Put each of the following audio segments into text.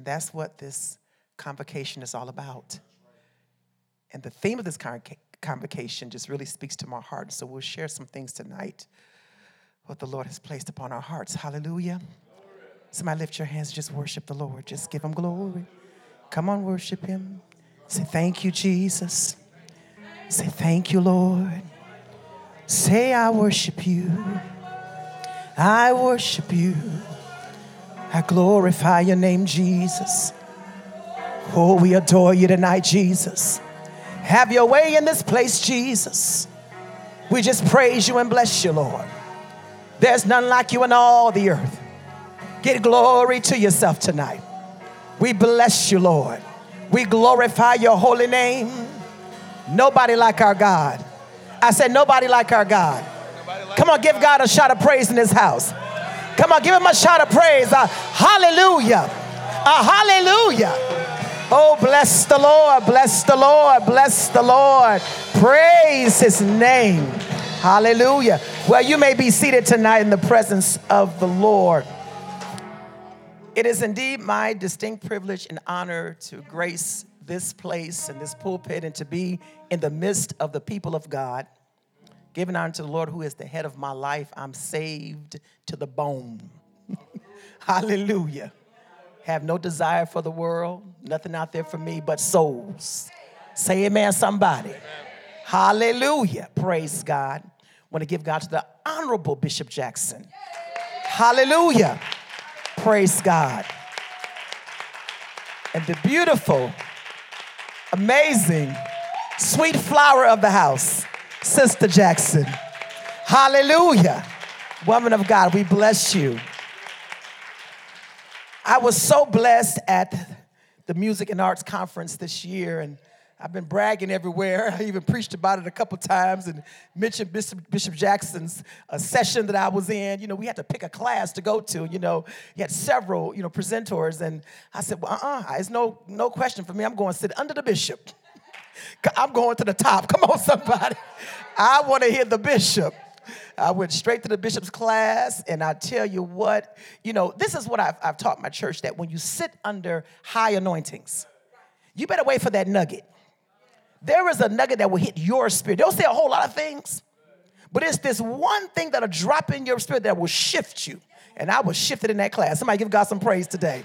And that's what this convocation is all about. And the theme of this convocation just really speaks to my heart. So we'll share some things tonight, what the Lord has placed upon our hearts. Hallelujah. Somebody lift your hands, just worship the Lord. Just give him glory. Come on, worship him. Say, Thank you, Jesus. Say, Thank you, Lord. Say, I worship you. I worship you. I glorify your name, Jesus. Oh, we adore you tonight, Jesus. Have your way in this place, Jesus. We just praise you and bless you, Lord. There's none like you in all the earth. Get glory to yourself tonight. We bless you, Lord. We glorify your holy name. Nobody like our God. I said, nobody like our God. Come on, give God a shout of praise in this house. Come on, give him a shout of praise. Uh, hallelujah. Uh, hallelujah. Oh, bless the Lord, bless the Lord, bless the Lord. Praise his name. Hallelujah. Well, you may be seated tonight in the presence of the Lord. It is indeed my distinct privilege and honor to grace this place and this pulpit and to be in the midst of the people of God. Giving honor to the Lord who is the head of my life. I'm saved to the bone. Hallelujah. Have no desire for the world, nothing out there for me but souls. Say amen, somebody. Amen. Hallelujah. Praise God. Want to give God to the Honorable Bishop Jackson. Hallelujah. Praise God. And the beautiful, amazing, sweet flower of the house, Sister Jackson. Hallelujah. Woman of God, we bless you. I was so blessed at the Music and Arts Conference this year, and I've been bragging everywhere. I even preached about it a couple times and mentioned Bishop, Bishop Jackson's uh, session that I was in. You know, we had to pick a class to go to. You know, he had several, you know, presenters, and I said, "Well, uh-uh, it's no no question for me. I'm going to sit under the bishop. I'm going to the top. Come on, somebody. I want to hear the bishop." I went straight to the bishop's class, and I tell you what, you know, this is what I've, I've taught my church that when you sit under high anointings, you better wait for that nugget there is a nugget that will hit your spirit. They'll say a whole lot of things, but it's this one thing that'll drop in your spirit that will shift you. And I was shifted in that class. Somebody give God some praise today.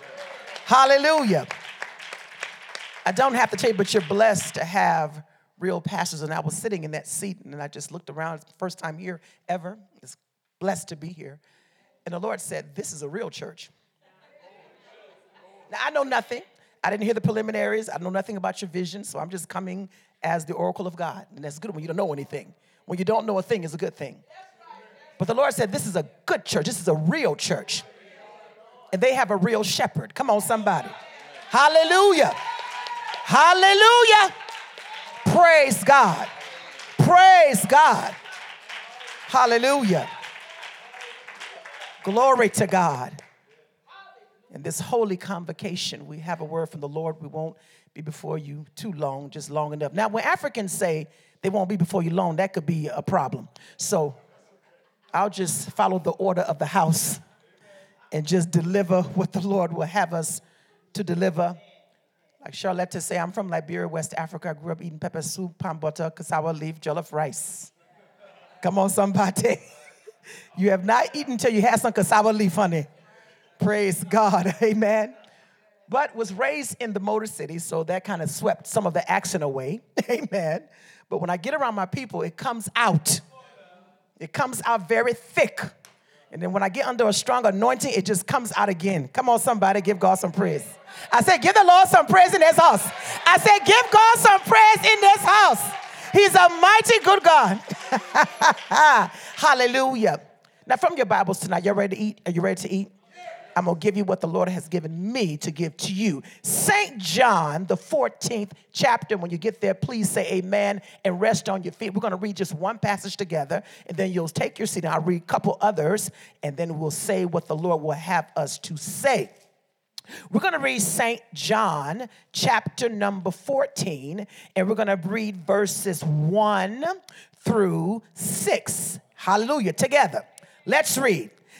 Hallelujah. I don't have to tell you, but you're blessed to have real pastors. And I was sitting in that seat and I just looked around. It's the first time here ever. It's blessed to be here. And the Lord said, This is a real church. Now, I know nothing. I didn't hear the preliminaries. I know nothing about your vision, so I'm just coming as the oracle of God. And that's good when you don't know anything. When you don't know a thing, it's a good thing. But the Lord said, This is a good church. This is a real church. And they have a real shepherd. Come on, somebody. Hallelujah. Hallelujah. Praise God. Praise God. Hallelujah. Glory to God. In this holy convocation, we have a word from the Lord. We won't be before you too long, just long enough. Now, when Africans say they won't be before you long, that could be a problem. So I'll just follow the order of the house and just deliver what the Lord will have us to deliver. Like Charlotte to say, I'm from Liberia, West Africa. I grew up eating pepper soup, palm butter, cassava leaf, jollof rice. Come on, somebody. you have not eaten till you had some cassava leaf, honey. Praise God. Amen but was raised in the Motor City, so that kind of swept some of the accent away. Amen. But when I get around my people, it comes out. It comes out very thick. And then when I get under a strong anointing, it just comes out again. Come on, somebody, give God some praise. I said, give the Lord some praise in this house. I said, give God some praise in this house. He's a mighty good God. Hallelujah. Now, from your Bibles tonight, you ready to eat? Are you ready to eat? I'm going to give you what the Lord has given me to give to you. St. John, the 14th chapter, when you get there, please say amen and rest on your feet. We're going to read just one passage together, and then you'll take your seat, and I'll read a couple others, and then we'll say what the Lord will have us to say. We're going to read St. John chapter number 14, and we're going to read verses 1 through 6. Hallelujah. Together. Let's read.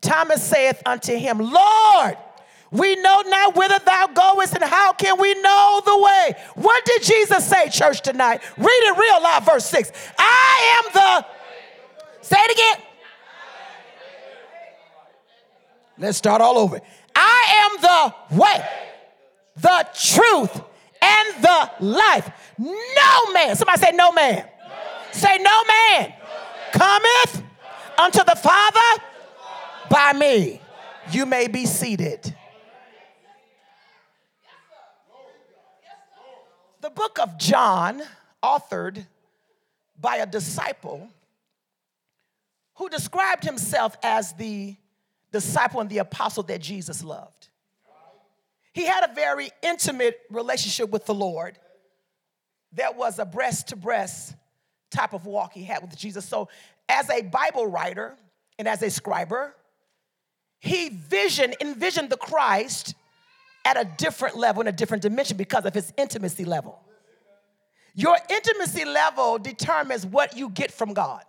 Thomas saith unto him, Lord, we know not whither thou goest, and how can we know the way? What did Jesus say, church, tonight? Read it real loud, verse 6. I am the, say it again. Let's start all over. I am the way, the truth, and the life. No man, somebody say, no man. No. Say, no man, no man. cometh unto the Father by me. You may be seated. The book of John, authored by a disciple who described himself as the disciple and the apostle that Jesus loved. He had a very intimate relationship with the Lord that was a breast to breast type of walk he had with Jesus. So, as a Bible writer and as a scriber, he visioned, envisioned the Christ at a different level, in a different dimension because of his intimacy level. Your intimacy level determines what you get from God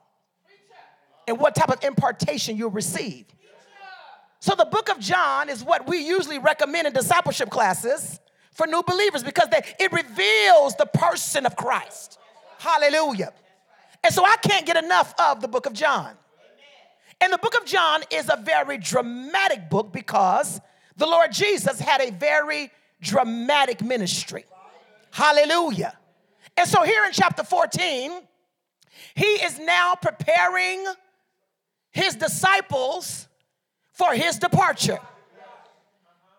and what type of impartation you receive. So, the book of John is what we usually recommend in discipleship classes for new believers because they, it reveals the person of Christ. Hallelujah. And so, I can't get enough of the book of John. And the book of John is a very dramatic book because the Lord Jesus had a very dramatic ministry. Hallelujah. And so, here in chapter 14, he is now preparing his disciples for his departure.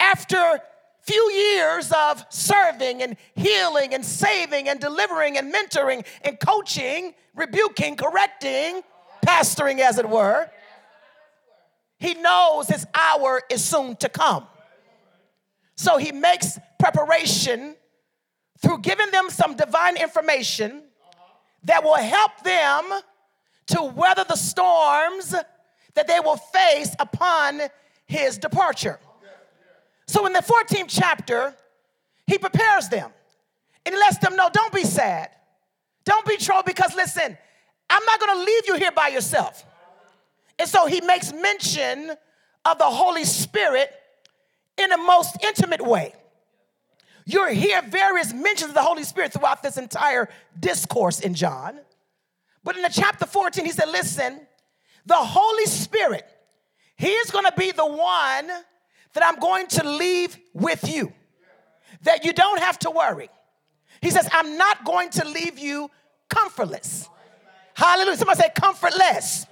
After few years of serving and healing and saving and delivering and mentoring and coaching, rebuking, correcting, pastoring as it were, he knows his hour is soon to come. So he makes preparation through giving them some divine information that will help them to weather the storms that they will face upon his departure. So in the 14th chapter, he prepares them and he lets them know don't be sad, don't be troubled, because listen, I'm not gonna leave you here by yourself. And so he makes mention of the Holy Spirit in a most intimate way. You'll hear various mentions of the Holy Spirit throughout this entire discourse in John. But in the chapter 14, he said, Listen, the Holy Spirit, He is going to be the one that I'm going to leave with you, that you don't have to worry. He says, I'm not going to leave you comfortless. Hallelujah. Somebody say comfortless.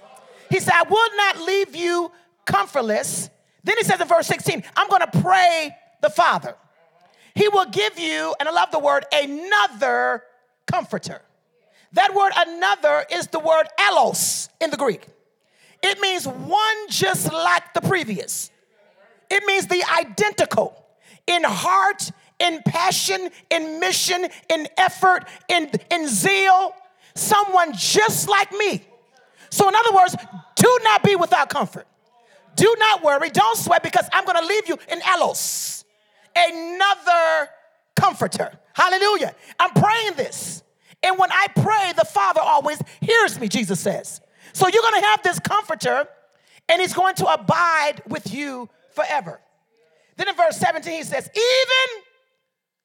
He said, I will not leave you comfortless. Then he says in verse 16, I'm going to pray the Father. He will give you, and I love the word, another comforter. That word another is the word allos in the Greek. It means one just like the previous. It means the identical in heart, in passion, in mission, in effort, in, in zeal. Someone just like me. So, in other words, do not be without comfort. Do not worry. Don't sweat because I'm going to leave you in Allos, another comforter. Hallelujah. I'm praying this. And when I pray, the Father always hears me, Jesus says. So you're going to have this comforter, and he's going to abide with you forever. Then in verse 17, he says, Even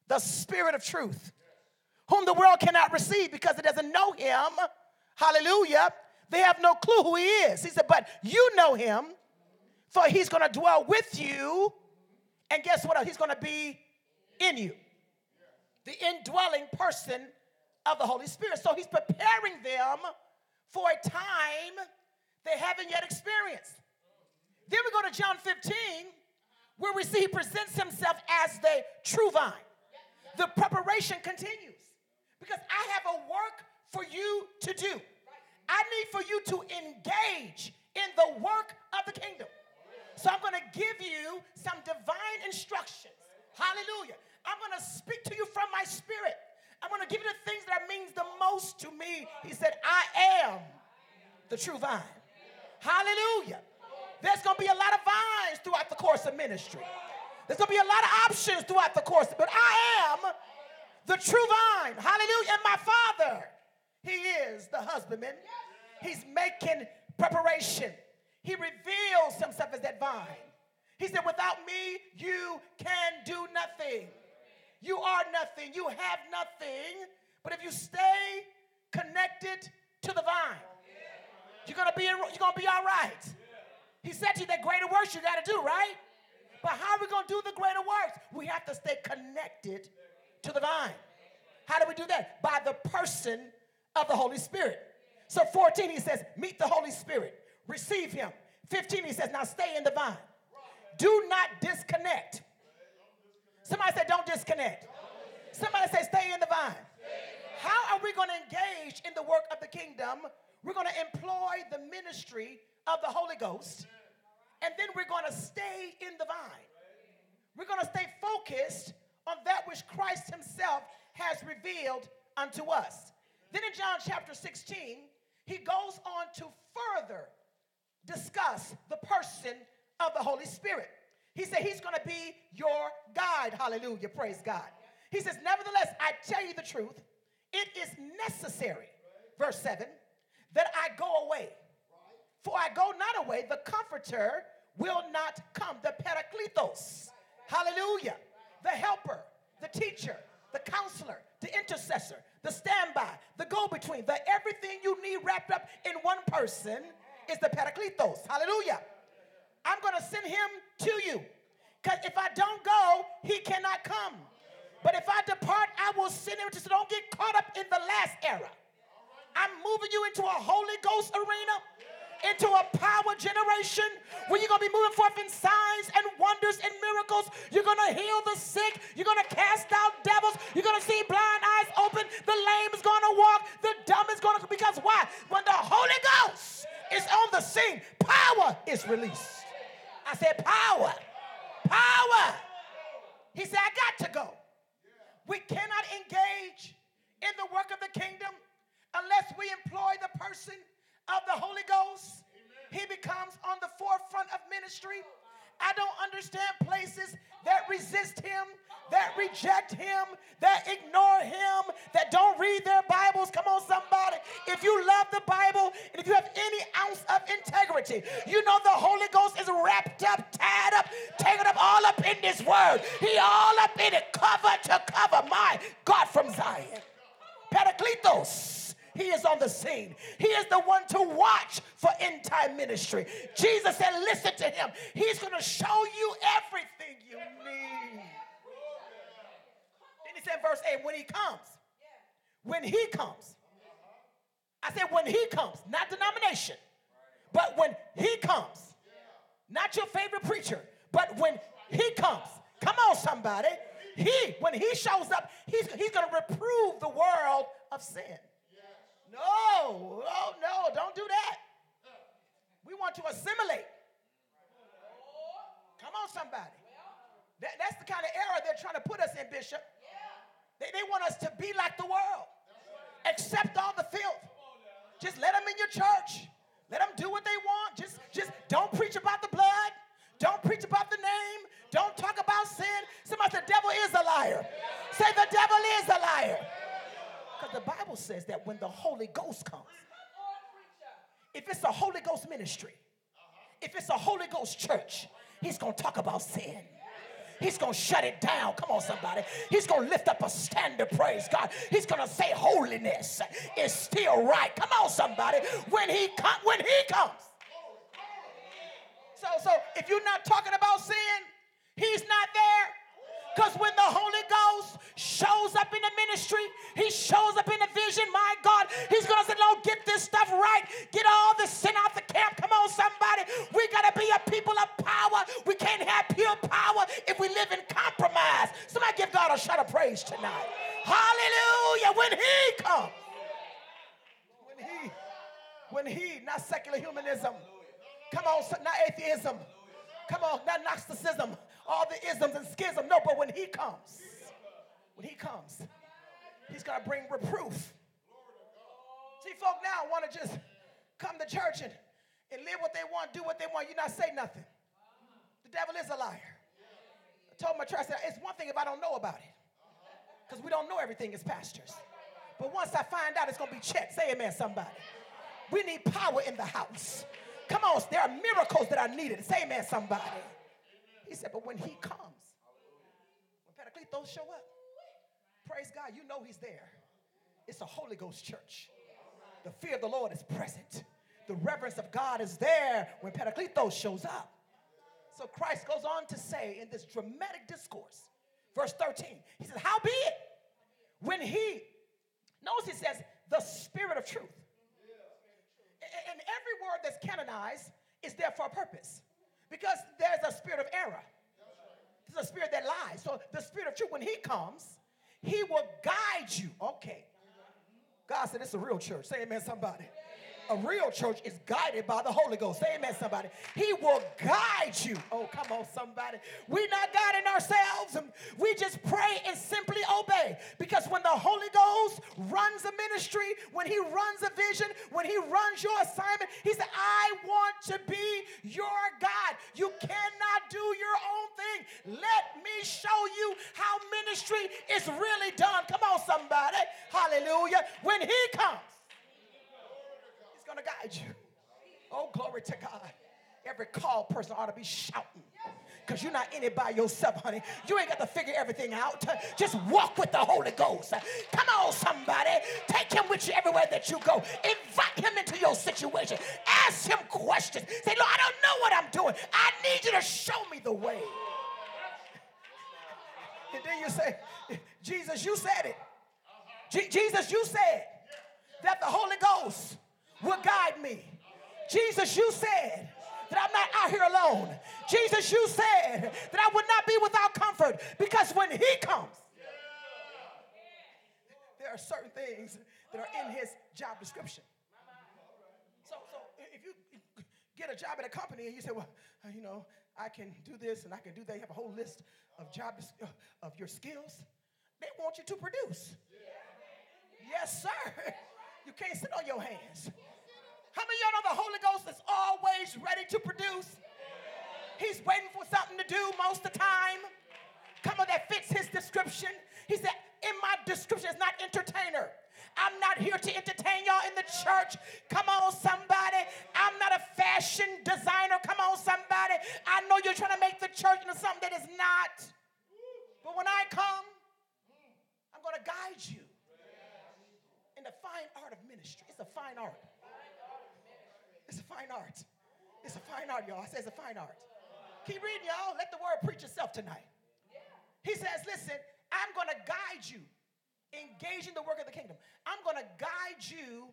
the Spirit of truth, whom the world cannot receive because it doesn't know him, hallelujah, they have no clue who he is. He said, But you know him, for he's going to dwell with you, and guess what? He's going to be in you. The indwelling person of the Holy Spirit. So he's preparing them for a time they haven't yet experienced. Then we go to John 15, where we see he presents himself as the true vine. The preparation continues because I have a work for you to do. I need for you to engage in the work of the kingdom. So I'm going to give you some divine instructions. Hallelujah. I'm going to speak to you from my spirit. I'm going to give you the things that means the most to me. He said, I am the true vine. Hallelujah. There's going to be a lot of vines throughout the course of ministry. There's going to be a lot of options throughout the course, but I am the true vine. Hallelujah. And my father, he is the husbandman. He's making preparation. He reveals himself as that vine. He said, Without me, you can do nothing. You are nothing. You have nothing. But if you stay connected to the vine, you're gonna be you're gonna be all right. He said to you that greater works you gotta do, right? But how are we gonna do the greater works? We have to stay connected to the vine. How do we do that? By the person of the Holy Spirit. So 14, he says, meet the Holy Spirit, receive him. 15, he says, now stay in the vine. Do not disconnect. Somebody say, don't disconnect. Somebody say, stay in the vine. How are we going to engage in the work of the kingdom? We're going to employ the ministry of the Holy Ghost, and then we're going to stay in the vine. We're going to stay focused on that which Christ Himself has revealed unto us. Then in John chapter 16, he goes on to further discuss the person of the Holy Spirit. He said he's going to be your guide. Hallelujah. Praise God. He says, Nevertheless, I tell you the truth, it is necessary, verse 7, that I go away. For I go not away, the comforter will not come, the parakletos. Hallelujah. The helper, the teacher, the counselor, the intercessor, the standby, the go between, the everything you need wrapped up in one person is the parakletos. Hallelujah. I'm going to send him to you. Because if I don't go, he cannot come. But if I depart, I will send him so don't get caught up in the last era. I'm moving you into a Holy Ghost arena, into a power generation where you're going to be moving forth in signs and wonders and miracles. You're going to heal the sick. You're going to cast out devils. You're going to see blind eyes open. The lame is going to walk. The dumb is going to, because why? When the Holy Ghost is on the scene, power is released. I said, power. Power. He said, I got to go. We cannot engage in the work of the kingdom unless we employ the person of the Holy Ghost. He becomes on the forefront of ministry. I don't understand places that resist him, that reject him, that ignore him, that don't read their Bibles. Come on, somebody. If you love the Bible and if you have any ounce of integrity, you know the Holy Ghost is wrapped up, tied up, taken up, all up in this word. He all up in it, cover to cover. My God from Zion. Parakletos. He is on the scene. He is the one to watch for end time ministry. Jesus said, Listen to him. He's going to show you everything you need. Then he said, verse 8, when he comes, when he comes, I said, when he comes, not denomination, but when he comes, not your favorite preacher, but when he comes, come on, somebody. He, when he shows up, he's, he's going to reprove the world of sin. No, oh no, don't do that. We want to assimilate. Come on, somebody. That, that's the kind of error they're trying to put us in, Bishop. They, they want us to be like the world, accept all the filth. Just let them in your church. Let them do what they want. Just, just don't preach about the blood. Don't preach about the name. Don't talk about sin. Somebody, the devil is a liar. Say the devil is a liar. Because the Bible says that when the Holy Ghost comes, if it's a Holy Ghost ministry, if it's a Holy Ghost church, he's going to talk about sin. He's going to shut it down. Come on, somebody. He's going to lift up a standard, praise God. He's going to say holiness is still right. Come on, somebody. When he, com- when he comes. So, so if you're not talking about sin, he's not there. Because when the Holy Ghost shows up in the ministry, he shows up in the vision, my God, he's going to say, no, get this stuff right. Get all the sin out the camp. Come on, somebody. We got to be a people of power. We can't have pure power if we live in compromise. Somebody give God a shout of praise tonight. Hallelujah. When he comes. When he, when he, not secular humanism. Come on, not atheism. Come on, not Gnosticism all the isms and schism. No, but when he comes, when he comes, he's going to bring reproof. See, folk now want to just come to church and, and live what they want, do what they want. You not say nothing. The devil is a liar. I told my church, I said, it's one thing if I don't know about it. Because we don't know everything as pastors. But once I find out, it's going to be checked. Say amen, somebody. We need power in the house. Come on, there are miracles that are needed. Say amen, somebody. He said, but when he comes, when Paracletos show up, praise God, you know he's there. It's a Holy Ghost church. The fear of the Lord is present. The reverence of God is there when Paracletos shows up. So Christ goes on to say in this dramatic discourse, verse 13, he says, How be it when he, notice he says, the spirit of truth. And every word that's canonized is there for a purpose because there's a spirit of error. There's a spirit that lies. So the spirit of truth, when he comes, he will guide you. Okay. God said it's a real church. Say amen, somebody. A real church is guided by the Holy Ghost. Say amen, somebody. He will guide you. Oh, come on, somebody. We're not guiding ourselves. We just pray and simply obey. Because when the Holy Ghost runs a ministry, when he runs a vision, when he runs your assignment, he said, I want to be your God. You cannot do your own thing. Let me show you how ministry is really done. Come on, somebody. Hallelujah. When he comes, to guide you. Oh, glory to God. Every called person ought to be shouting. Because you're not in it by yourself, honey. You ain't got to figure everything out. Just walk with the Holy Ghost. Come on, somebody. Take him with you everywhere that you go. Invite him into your situation. Ask him questions. Say, Lord, I don't know what I'm doing. I need you to show me the way. And then you say, Jesus, you said it. Je- Jesus, you said that the Holy Ghost will guide me. Jesus, you said that I'm not out here alone. Jesus, you said that I would not be without comfort because when He comes, there are certain things that are in His job description. So, so if you get a job at a company and you say, well, uh, you know, I can do this and I can do that, you have a whole list of job uh, of your skills. They want you to produce. Yes, sir. You can't sit on your hands. How many y'all know the Holy Ghost is always ready to produce? He's waiting for something to do most of the time. Come on, that fits his description. He said, in my description, it's not entertainer. I'm not here to entertain y'all in the church. Come on, somebody. I'm not a fashion designer. Come on, somebody. I know you're trying to make the church into something that is not. But when I come, I'm going to guide you in the fine art of ministry. It's a fine art. It's a fine art. It's a fine art, y'all. I say it's a fine art. Keep reading, y'all. Let the word preach itself tonight. He says, listen, I'm going to guide you, engaging the work of the kingdom. I'm going to guide you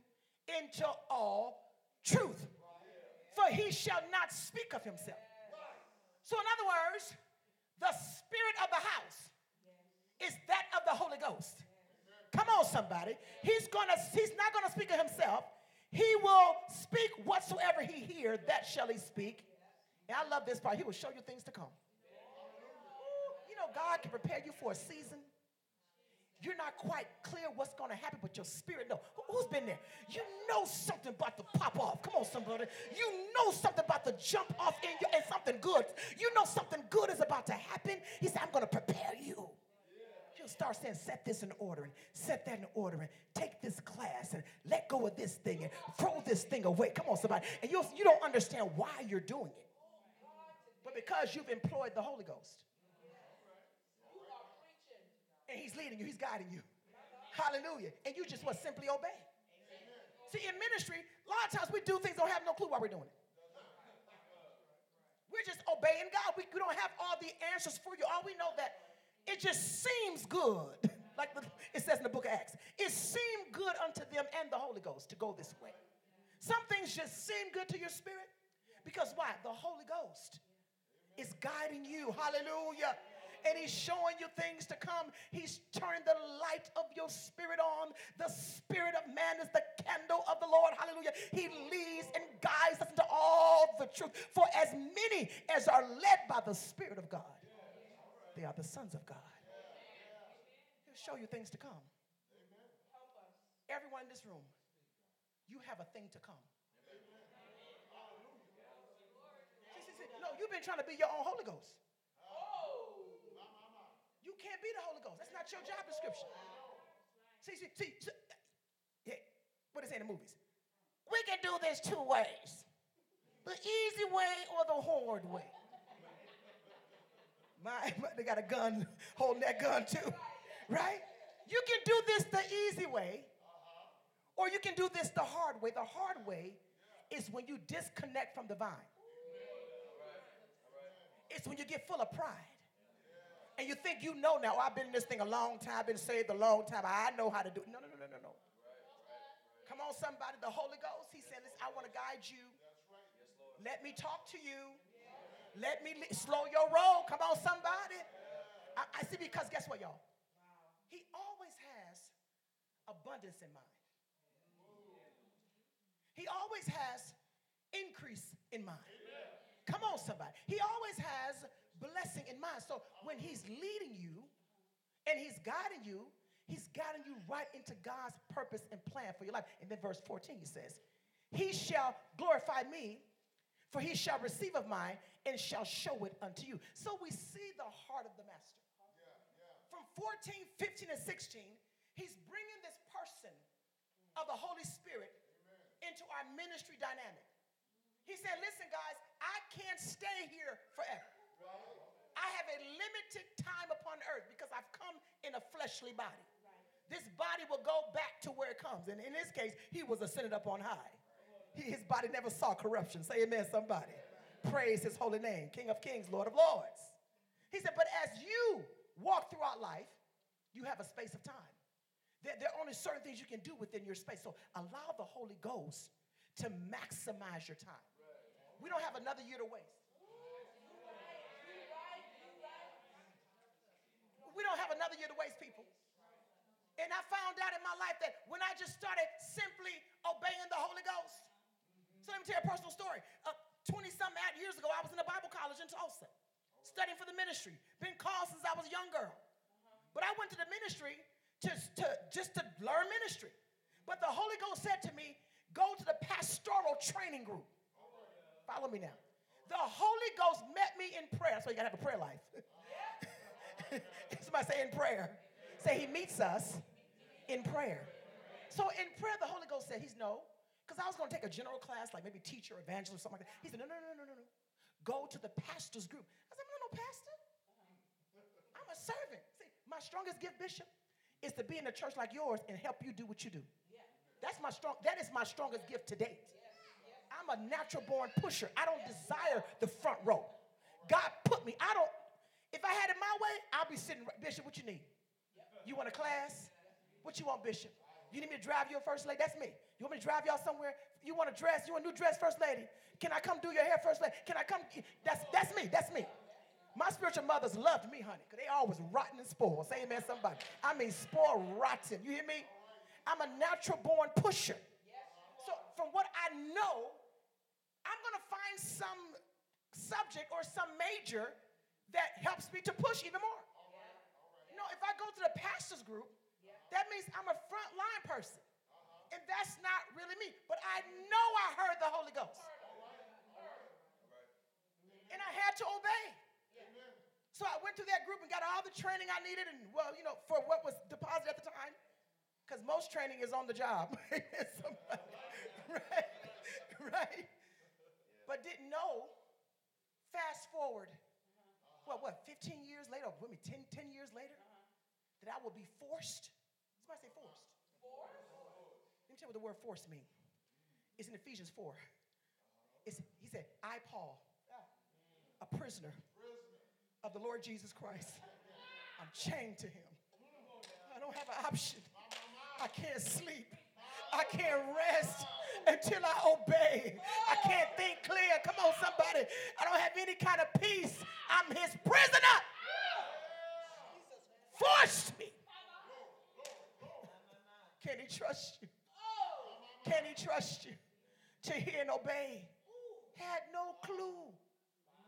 into all truth. For he shall not speak of himself. So, in other words, the spirit of the house is that of the Holy Ghost. Come on, somebody. He's gonna, he's not gonna speak of himself. He will speak whatsoever he hear, that shall he speak. And I love this part. He will show you things to come. You know, God can prepare you for a season. You're not quite clear what's going to happen, but your spirit know. Who's been there? You know something about to pop off. Come on, somebody. You know something about to jump off in you and something good. You know something good is about to happen. He said, I'm going to prepare you start saying, set this in order and set that in order and take this class and let go of this thing and throw this thing away. Come on, somebody. And you'll, you don't understand why you're doing it. But because you've employed the Holy Ghost. And he's leading you, he's guiding you. Hallelujah. And you just must simply obey. See, in ministry, a lot of times we do things, don't have no clue why we're doing it. We're just obeying God. We, we don't have all the answers for you. All we know that it just seems good, like it says in the book of Acts. It seemed good unto them and the Holy Ghost to go this way. Some things just seem good to your spirit because why? The Holy Ghost is guiding you. Hallelujah. And he's showing you things to come. He's turned the light of your spirit on. The spirit of man is the candle of the Lord. Hallelujah. He leads and guides us into all the truth. For as many as are led by the Spirit of God, they are the sons of God. He'll show you things to come. Everyone in this room, you have a thing to come. See, see, see. No, you've been trying to be your own Holy Ghost. You can't be the Holy Ghost. That's not your job description. See, see, see. see yeah, what they say in the movies? We can do this two ways the easy way or the hard way. My, my, they got a gun holding that gun too, right? You can do this the easy way, or you can do this the hard way. The hard way is when you disconnect from the vine. It's when you get full of pride. And you think you know now, oh, I've been in this thing a long time, I've been saved a long time, I know how to do it. No, no, no, no, no, no. Come on, somebody. The Holy Ghost, He said, I want to guide you. Let me talk to you. Let me li- slow your roll. Come on, somebody. I, I see because guess what, y'all? He always has abundance in mind. He always has increase in mind. Come on, somebody. He always has blessing in mind. So when he's leading you and he's guiding you, he's guiding you right into God's purpose and plan for your life. And then verse 14 he says, He shall glorify me, for he shall receive of mine and shall show it unto you. So we see the heart of the master. From 14, 15, and 16, he's bringing this person of the Holy Spirit into our ministry dynamic. He said, Listen, guys, I can't stay here forever. I have a limited time upon earth because I've come in a fleshly body. This body will go back to where it comes. And in this case, he was ascended up on high. His body never saw corruption. Say amen, somebody. Praise his holy name, King of kings, Lord of lords. He said, But as you walk throughout life, you have a space of time. There, there are only certain things you can do within your space. So allow the Holy Ghost to maximize your time. We don't have another year to waste. We don't have another year to waste, people. And I found out in my life that when I just started simply obeying the Holy Ghost. So let me tell you a personal story. 20 uh, some odd years ago, I was in a Bible college in Tulsa, studying for the ministry. Been called since I was a young girl. But I went to the ministry just to, just to learn ministry. But the Holy Ghost said to me, go to the pastoral training group. Follow me now. The Holy Ghost met me in prayer. So you gotta have a prayer life. Somebody say in prayer. Say he meets us in prayer. So in prayer, the Holy Ghost said, He's no. Because I was going to take a general class, like maybe teacher, evangelist, something like that. He said, No, no, no, no, no, no. Go to the pastor's group. I said, I'm not no pastor. I'm a servant. See, my strongest gift, Bishop, is to be in a church like yours and help you do what you do. Yeah. That's my strong, that is my strongest gift to date. I'm a natural born pusher. I don't desire the front row. God put me. I don't, if I had it my way, I'll be sitting, Bishop, what you need? You want a class? What you want, Bishop? You need me to drive your first lady? That's me. You want me to drive y'all somewhere? You want a dress? You want a new dress, first lady? Can I come do your hair, first lady? Can I come? That's that's me. That's me. My spiritual mothers loved me, honey, because they always rotten and spoiled. Say amen, somebody. I mean, spoiled rotten. You hear me? I'm a natural born pusher. So, from what I know, I'm going to find some subject or some major that helps me to push even more. You know, if I go to the pastor's group, that means I'm a frontline person. And that's not really me. But I know I heard the Holy Ghost. And I had to obey. So I went to that group and got all the training I needed, and well, you know, for what was deposited at the time, because most training is on the job. right? Right? But didn't know, fast forward, what, what, 15 years later, what, 10, 10 years later, that I will be forced. Somebody say forced. Forced? Let me tell you what the word forced means. It's in Ephesians 4. It's, he said, I, Paul, a prisoner of the Lord Jesus Christ. I'm chained to him. I don't have an option. I can't sleep. I can't rest until I obey. I can't think clear. Come on, somebody. I don't have any kind of peace. I'm his prisoner. Forced me. Can he trust you? Can he trust you to hear and obey? Had no clue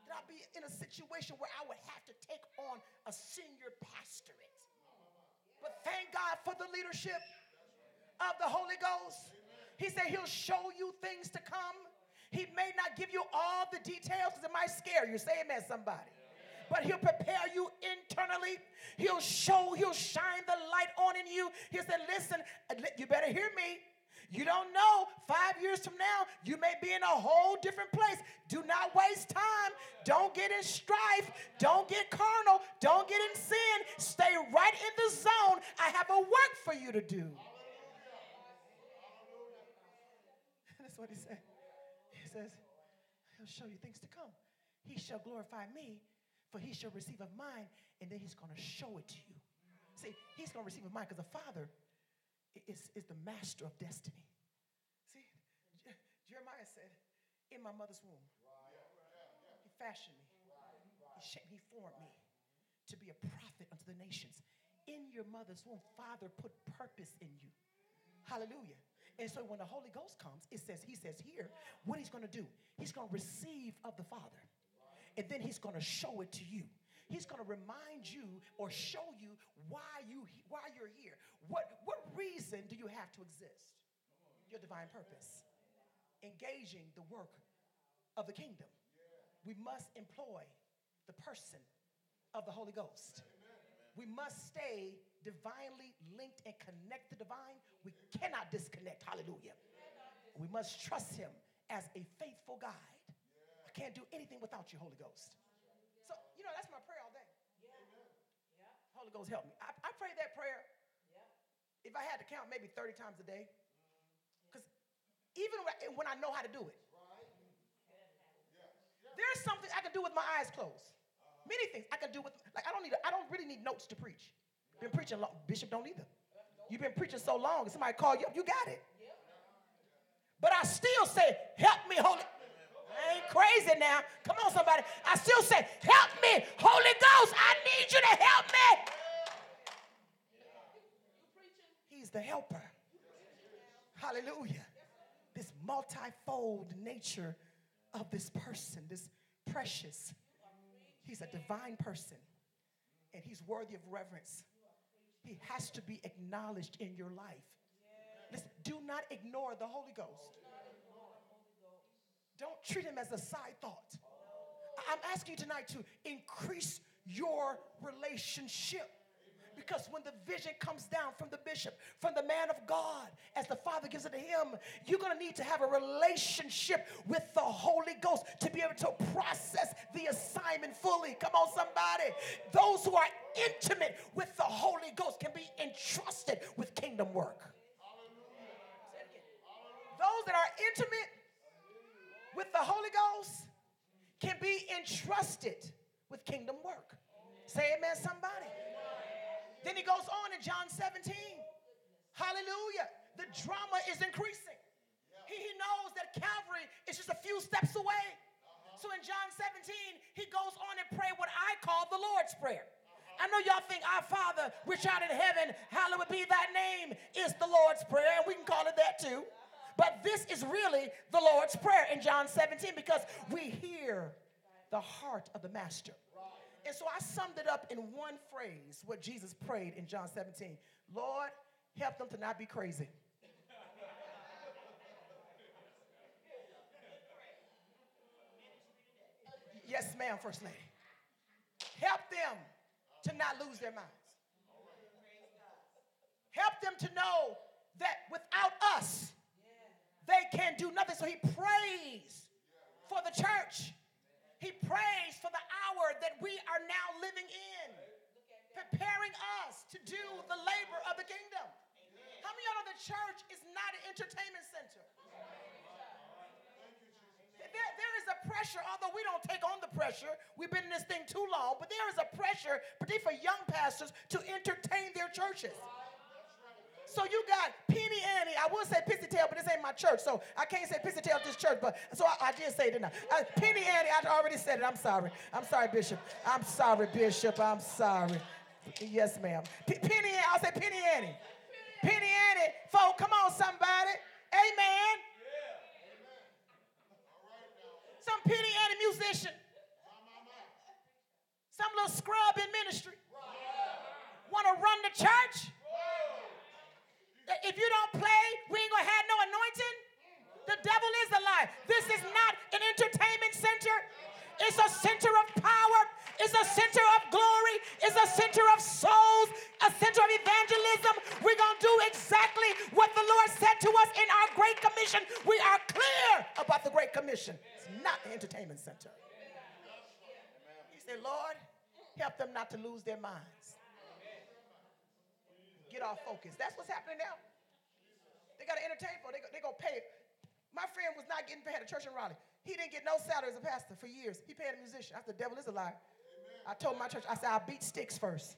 that I'd be in a situation where I would have to take on a senior pastorate. But thank God for the leadership of the Holy Ghost. He said he'll show you things to come. He may not give you all the details because it might scare you. Say amen, somebody. But he'll prepare you internally. He'll show, he'll shine the light on in you. He said, listen, uh, you better hear me. You don't know. Five years from now, you may be in a whole different place. Do not waste time. Don't get in strife. Don't get carnal. Don't get in sin. Stay right in the zone. I have a work for you to do. That's what he said. He says, He'll show you things to come. He shall glorify me, for he shall receive of mine, and then he's going to show it to you. See, he's going to receive of mine because the Father is, is the master of destiny. See, Jeremiah said, In my mother's womb, he fashioned me, he shaped, he formed me to be a prophet unto the nations. In your mother's womb, Father put purpose in you. Hallelujah. And so when the Holy Ghost comes, it says, He says here, what He's going to do, He's going to receive of the Father. And then He's going to show it to you. He's going to remind you or show you why you why you're here. What what reason do you have to exist? Your divine purpose. Engaging the work of the kingdom. We must employ the person of the Holy Ghost. We must stay divinely linked and connect the divine. We cannot disconnect. Hallelujah. We must trust him as a faithful guide. I can't do anything without you, Holy Ghost. So, you know, that's my prayer all day. Holy Ghost, help me. I, I pray that prayer. If I had to count, maybe 30 times a day. Because even when I know how to do it, there's something I can do with my eyes closed. Uh-huh. Many things I can do with, like, I don't need, I don't really need notes to preach. Been preaching long. Bishop don't either. You've been preaching so long, somebody call you up, you got it. But I still say, help me, Holy. I ain't crazy now. Come on, somebody. I still say, help me, Holy Ghost. I need you to help me. He's the helper. Hallelujah. This multifold nature of this person, this precious. He's a divine person, and he's worthy of reverence. He has to be acknowledged in your life. Listen, do not ignore the Holy Ghost. Don't treat him as a side thought. I'm asking you tonight to increase your relationship. Because when the vision comes down from the bishop, from the man of God, as the Father gives it to him, you're going to need to have a relationship with the Holy Ghost to be able to process the assignment fully. Come on, somebody. Those who are intimate with the Holy Ghost can be entrusted with kingdom work. Those that are intimate with the Holy Ghost can be entrusted with kingdom work. Say amen, somebody. Then he goes on in John 17. Hallelujah. The drama is increasing. He, he knows that Calvary is just a few steps away. So in John 17, he goes on and pray what I call the Lord's Prayer. I know y'all think our Father, which art in heaven, hallowed be thy name, is the Lord's Prayer, and we can call it that too. But this is really the Lord's Prayer in John 17 because we hear the heart of the Master. And so I summed it up in one phrase what Jesus prayed in John 17 Lord, help them to not be crazy. yes, ma'am, First Lady. Help them to not lose their minds. Help them to know that without us, they can do nothing. So he prays for the church. He prays for the hour that we are now living in, preparing us to do the labor of the kingdom. How many of y'all know the church is not an entertainment center? There, there is a pressure, although we don't take on the pressure, we've been in this thing too long, but there is a pressure, particularly for young pastors, to entertain their churches. So you got Penny Annie. I would say Pissy Tail, but this ain't my church, so I can't say Pissy Tail at this church. But so I, I did say it now. Uh, Penny Annie, I already said it. I'm sorry. I'm sorry, Bishop. I'm sorry, Bishop. I'm sorry. Yes, ma'am. P- Penny Annie. I'll say Penny Annie. Penny Annie. Folk, come on, somebody. Amen. Some Penny Annie musician. Some little scrub in ministry. want to run the church. If you don't play, we ain't gonna have no anointing. The devil is a lie. This is not an entertainment center. It's a center of power. It's a center of glory. It's a center of souls, a center of evangelism. We're going to do exactly what the Lord said to us in our Great Commission. We are clear about the Great Commission. It's not the entertainment center. He said, Lord, help them not to lose their minds. Get off focus. That's what's happening now. They got to entertain for. They, they going to pay. My friend was not getting paid at church in Raleigh. He didn't get no salary as a pastor for years. He paid a musician. I said, the devil is a lie. I told my church, I said, I'll beat sticks first.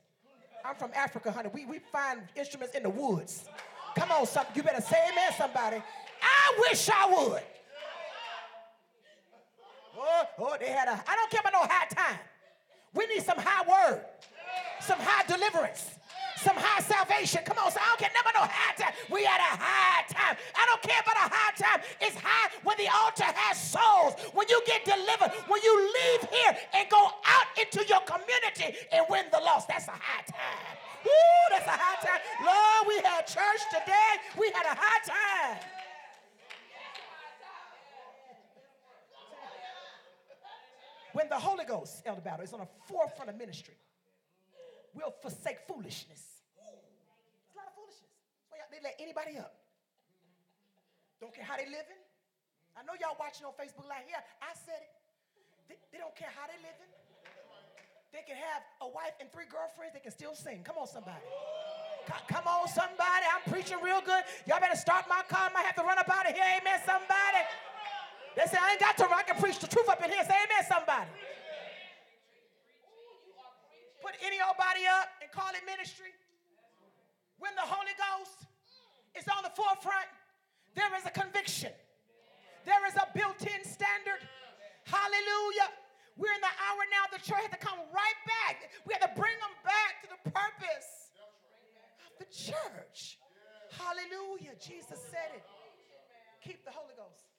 I'm from Africa, honey. We, we find instruments in the woods. Come on, some, you better say amen, somebody. I wish I would. Oh, oh, they had a, I don't care about no high time. We need some high word, some high deliverance some high salvation. Come on, so I don't care never no high time. We had a high time. I don't care about a high time. It's high when the altar has souls. When you get delivered, when you leave here and go out into your community and win the lost. That's a high time. Woo, that's a high time. Lord, we had church today. We had a high time. When the Holy Ghost, Elder Battle, is on the forefront of ministry, we'll forsake foolishness they let anybody up. Don't care how they living. I know y'all watching on Facebook like, yeah, I said it. They, they don't care how they living. They can have a wife and three girlfriends. They can still sing. Come on, somebody. Come on, somebody. I'm preaching real good. Y'all better start my car. I might have to run up out of here. Amen, somebody. They say, I ain't got to. run. I can preach the truth up in here. Say amen, somebody. Put any old body up and call it ministry. When the Holy Ghost is on the forefront, there is a conviction. There is a built in standard. Hallelujah. We're in the hour now. The church has to come right back. We have to bring them back to the purpose of the church. Hallelujah. Jesus said it. Keep the Holy Ghost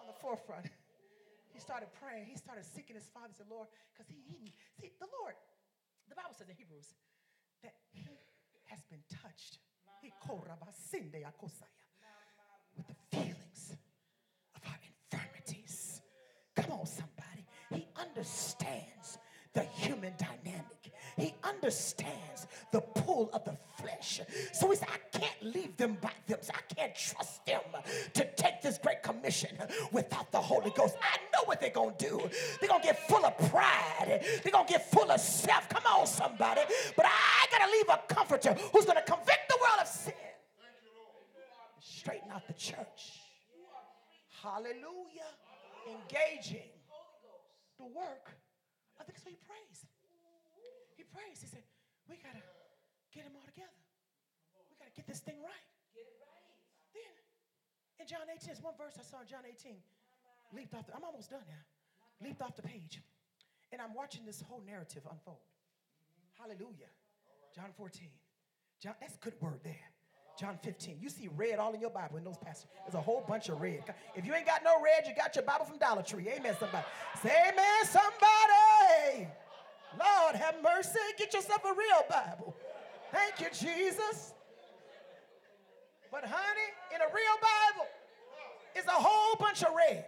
on the forefront. He started praying. He started seeking his father. He said, Lord, because he, he, see, the Lord, the Bible says in Hebrews that he has been touched with the feelings of our infirmities. Come on, somebody. He understands the human dynamic. He understands the pull of the flesh. So he said, I can't leave them by themselves. I can't trust them to take this great commission without the Holy Ghost. I know what they're going to do. They're going to get full of pride. They're going to get full of self. Come on, somebody. But I got to leave a comforter who's going to convict the world of sin. Straighten out the church. Hallelujah. Engaging the work. I think so he prays. Prays. He said, we got to get them all together. We got to get this thing right. Get it right. Then, in John 18, there's one verse I saw in John 18. Leaped off the, I'm almost done now. Leaped off the page. And I'm watching this whole narrative unfold. Hallelujah. John 14. John, that's a good word there. John 15. You see red all in your Bible in those passages. There's a whole bunch of red. If you ain't got no red, you got your Bible from Dollar Tree. Amen, somebody. Say amen, somebody. Lord, have mercy. Get yourself a real Bible. Thank you, Jesus. But, honey, in a real Bible, it's a whole bunch of red.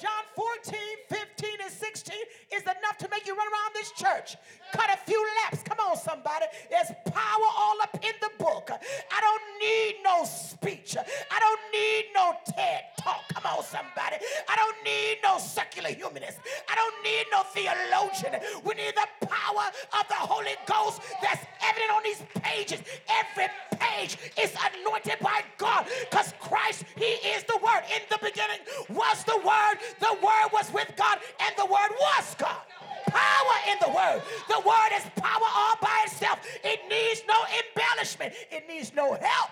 John 14, 15, and 16 is enough to make you run around this church. Cut a few laps. Come on, somebody. There's power all up in the book. I don't need no speech. I don't need no TED talk. Come on, somebody. I don't need no secular humanist. I don't need no theologian. We need the power of the Holy Ghost that's evident on these pages. Every page is anointed by God because Christ, He is the Word. In the beginning was the Word. The Word was with God, and the Word was God. Power in the Word. The Word is power all by itself. It needs no embellishment, it needs no help.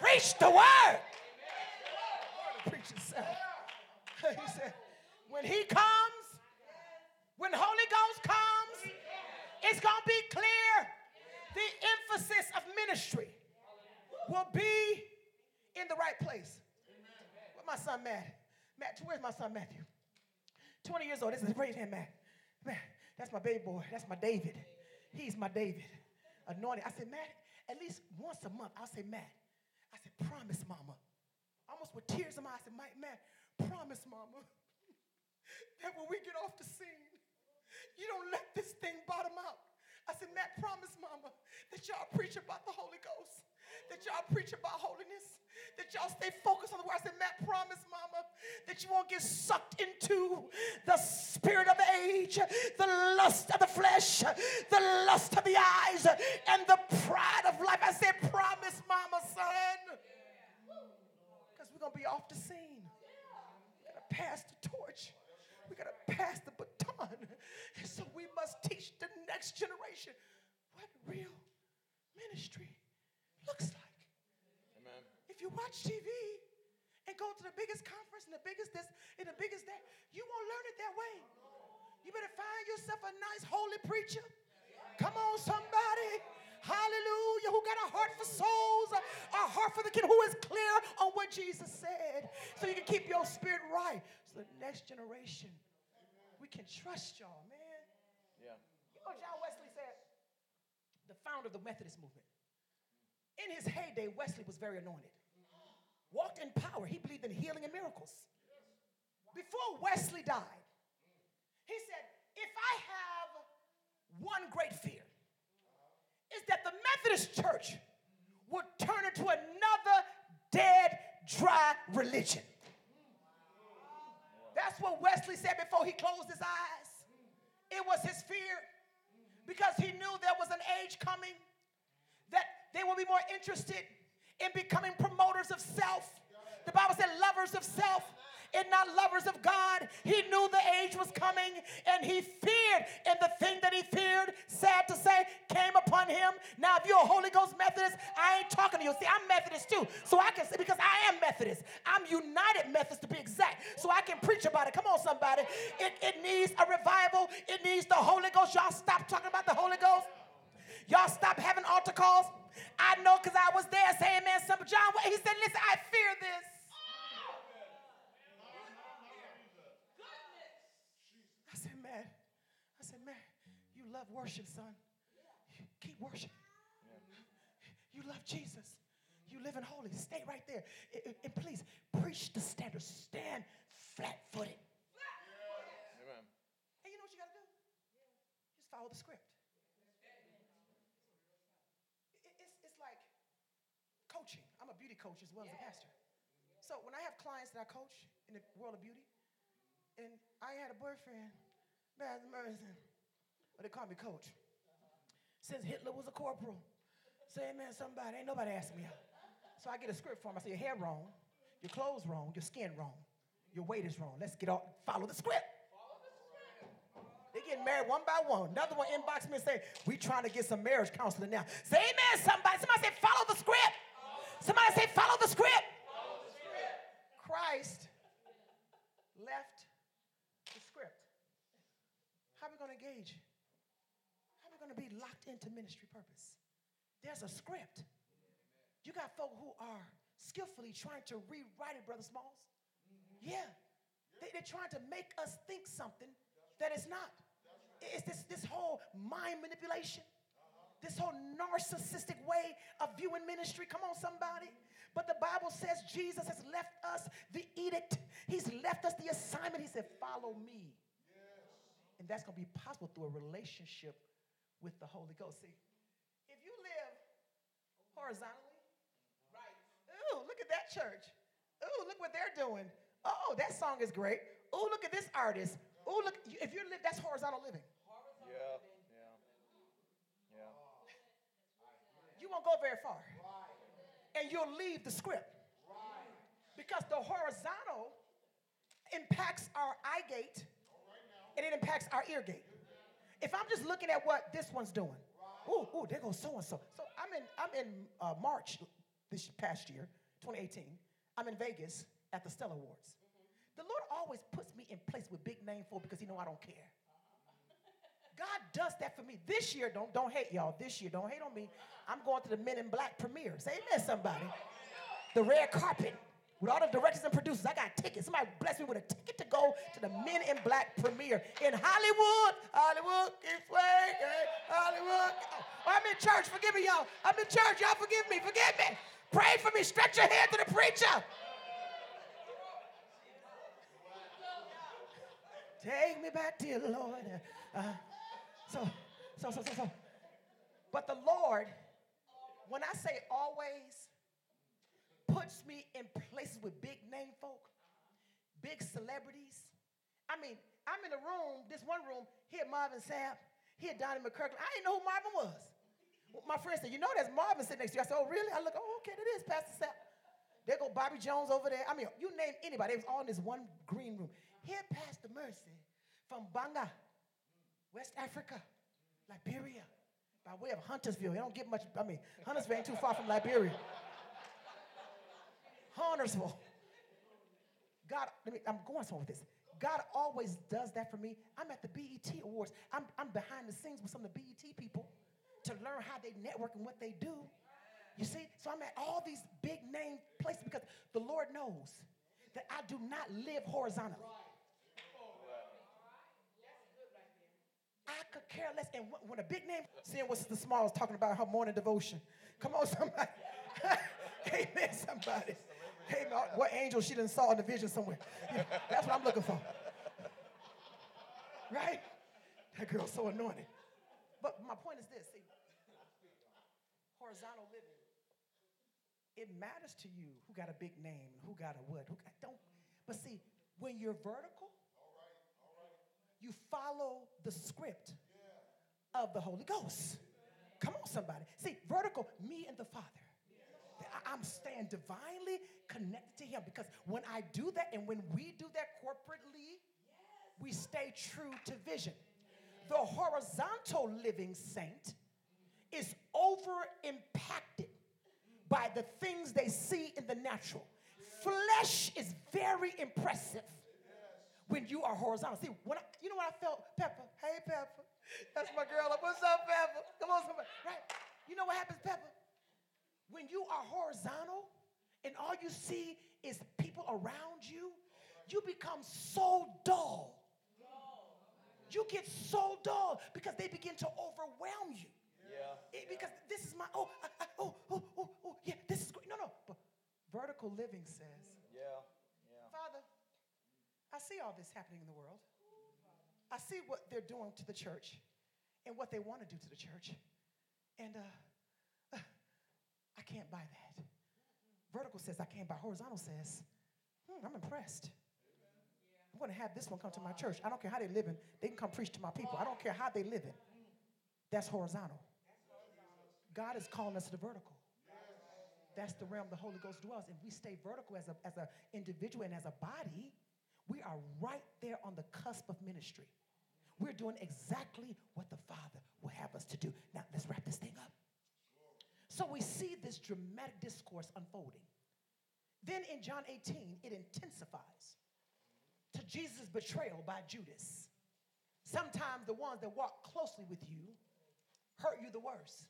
Preach the Word. Preach itself. He said, when He comes, when Holy Ghost comes, it's going to be clear the emphasis of ministry will be in the right place. My son Matt? Matt, where's my son Matthew? 20 years old. This is raise hand, Matt. Man, that's my baby boy. That's my David. He's my David. Anointed. I said, Matt, at least once a month, I'll say, Matt. I said, promise, mama. Almost with tears in my eyes, I said, Matt, Matt, promise, mama, that when we get off the scene, you don't let this thing bottom out. I said, Matt, promise, mama, that y'all preach about the Holy Ghost, that y'all preach about holiness, that y'all stay focused on the word. I said, Matt, promise, mama, that you won't get sucked into the spirit of age, the lust of the flesh, the lust of the eyes, and the pride of life. I said, promise, mama, son. Because we're going to be off the scene. We got to pass the torch. We got to pass the baton. And so we must teach the next generation what real ministry looks like. Amen. If you watch TV and go to the biggest conference and the biggest this and the biggest that, you won't learn it that way. You better find yourself a nice holy preacher. Come on, somebody. Hallelujah. Who got a heart for souls, a heart for the kid, who is clear on what Jesus said. So you can keep your spirit right. So the next generation, we can trust y'all, man. Yeah. You know, John Wesley said, the founder of the Methodist movement. In his heyday, Wesley was very anointed. Walked in power. He believed in healing and miracles. Before Wesley died, he said, If I have one great fear, is that the Methodist church would turn into another dead, dry religion. That's what Wesley said before he closed his eyes. It was his fear because he knew there was an age coming that they will be more interested in becoming promoters of self. The Bible said lovers of self and not lovers of God. He knew the age was coming and he feared. And the thing that he feared, sad to say, came upon him. Now, if you're a Holy Ghost Methodist, I ain't talking to you. See, I'm Methodist too. So I can say, because I am Methodist, I'm United Methodist to be exact. So I can preach about it. Come on, somebody. It, it needs a revival, it needs the Holy Ghost. Y'all stop talking about the Holy Ghost. Y'all stop having altar calls. I know because I was there saying, man, some John, he said, listen, I fear this. I said, man, I said, man, you love worship, son. Keep worshiping. You love Jesus. You live in holy. Stay right there. And- please, preach the standard. Stand flat footed. And you know what you got to do? Just follow the script. It- It's, it's like coaching. I'm a beauty coach as well as a pastor. So when I have clients that I coach in the world of beauty, and I had a boyfriend, bad mercy, but they call me coach. Since Hitler was a corporal, say, man, somebody, ain't nobody asking me out. So I get a script for him. I say, your hair wrong, your clothes wrong, your skin wrong, your weight is wrong. Let's get off, follow the script. They getting married one by one. Another one inbox me and say, we trying to get some marriage counseling now. Say amen, somebody. Somebody say, follow the script. Somebody say, follow the script. Christ left the script. How are we going to engage? How are we going to be locked into ministry purpose? There's a script. You got folk who are skillfully trying to rewrite it, Brother Smalls. Yeah. They, they're trying to make us think something that is not. It's this, this whole mind manipulation, this whole narcissistic way of viewing ministry. Come on, somebody. But the Bible says Jesus has left us the edict, He's left us the assignment. He said, Follow me. And that's going to be possible through a relationship with the Holy Ghost. See, if you live horizontally, right? Ooh, look at that church. Ooh, look what they're doing. Oh, that song is great. Ooh, look at this artist. Ooh, look, if you live, that's horizontal living. Yeah. Yeah. Yeah. Won't go very far. And you'll leave the script. Because the horizontal impacts our eye gate and it impacts our ear gate. If I'm just looking at what this one's doing, ooh, ooh, there goes so and so. So I'm in, I'm in uh, March this past year, 2018. I'm in Vegas at the Stellar Awards. The Lord always puts me in place with big name folk because He know I don't care. God does that for me. This year, don't, don't hate y'all. This year, don't hate on me. I'm going to the Men in Black premiere. Say amen, somebody. The red carpet with all the directors and producers. I got tickets. Somebody blessed me with a ticket to go to the Men in Black premiere in Hollywood. Hollywood, keep swinging. Hollywood. Oh, I'm in church. Forgive me, y'all. I'm in church. Y'all forgive me. Forgive me. Pray for me. Stretch your hand to the preacher. Take me back, dear Lord. Uh, so, so, so, so, so. But the Lord, when I say always, puts me in places with big name folk, big celebrities. I mean, I'm in a room, this one room, here Marvin Sapp, here Donnie McClurkin. I didn't know who Marvin was. My friend said, you know there's Marvin sitting next to you. I said, oh, really? I look, oh, okay, that is Pastor Sapp. There go Bobby Jones over there. I mean, you name anybody. It was all in this one green room. Here, Pastor Mercy from Banga, West Africa, Liberia, by way of Huntersville. They don't get much, I mean, Huntersville ain't too far from Liberia. Huntersville. God, me, I'm going somewhere with this. God always does that for me. I'm at the BET Awards. I'm, I'm behind the scenes with some of the BET people to learn how they network and what they do. You see? So I'm at all these big name places because the Lord knows that I do not live horizontally. Could care less. And when a big name, seeing what Sister Small was talking about her morning devotion. Come on, somebody. Amen, somebody. Hey, What angel she didn't saw in the vision somewhere. Yeah, that's what I'm looking for. Right? That girl's so anointed. But my point is this see, horizontal living. It matters to you who got a big name, who got a what, who got, don't. But see, when you're vertical, you follow the script of the Holy Ghost. Come on, somebody. See, vertical, me and the Father. I'm staying divinely connected to Him because when I do that and when we do that corporately, we stay true to vision. The horizontal living saint is over impacted by the things they see in the natural. Flesh is very impressive when you are horizontal. See, when I, you know what I felt, Pepper? Hey, Pepper. That's my girl. What's up, Pepper? Come on, somebody. Right? You know what happens, Pepper? When you are horizontal and all you see is people around you, you become so dull. You get so dull because they begin to overwhelm you. Yeah. It- because this is my, oh, I- I- oh, oh, oh, oh, yeah, this is great. No, no. But vertical living says. Yeah. I see all this happening in the world. I see what they're doing to the church and what they want to do to the church. And uh, I can't buy that. Vertical says I can't buy. Horizontal says, hmm, I'm impressed. I'm going to have this one come to my church. I don't care how they're living. They can come preach to my people. I don't care how they're living. That's horizontal. God is calling us to the vertical. That's the realm the Holy Ghost dwells. If we stay vertical as a as an individual and as a body, we are right there on the cusp of ministry. We're doing exactly what the Father will have us to do. Now let's wrap this thing up. So we see this dramatic discourse unfolding. Then in John 18, it intensifies to Jesus' betrayal by Judas. Sometimes the ones that walk closely with you hurt you the worst.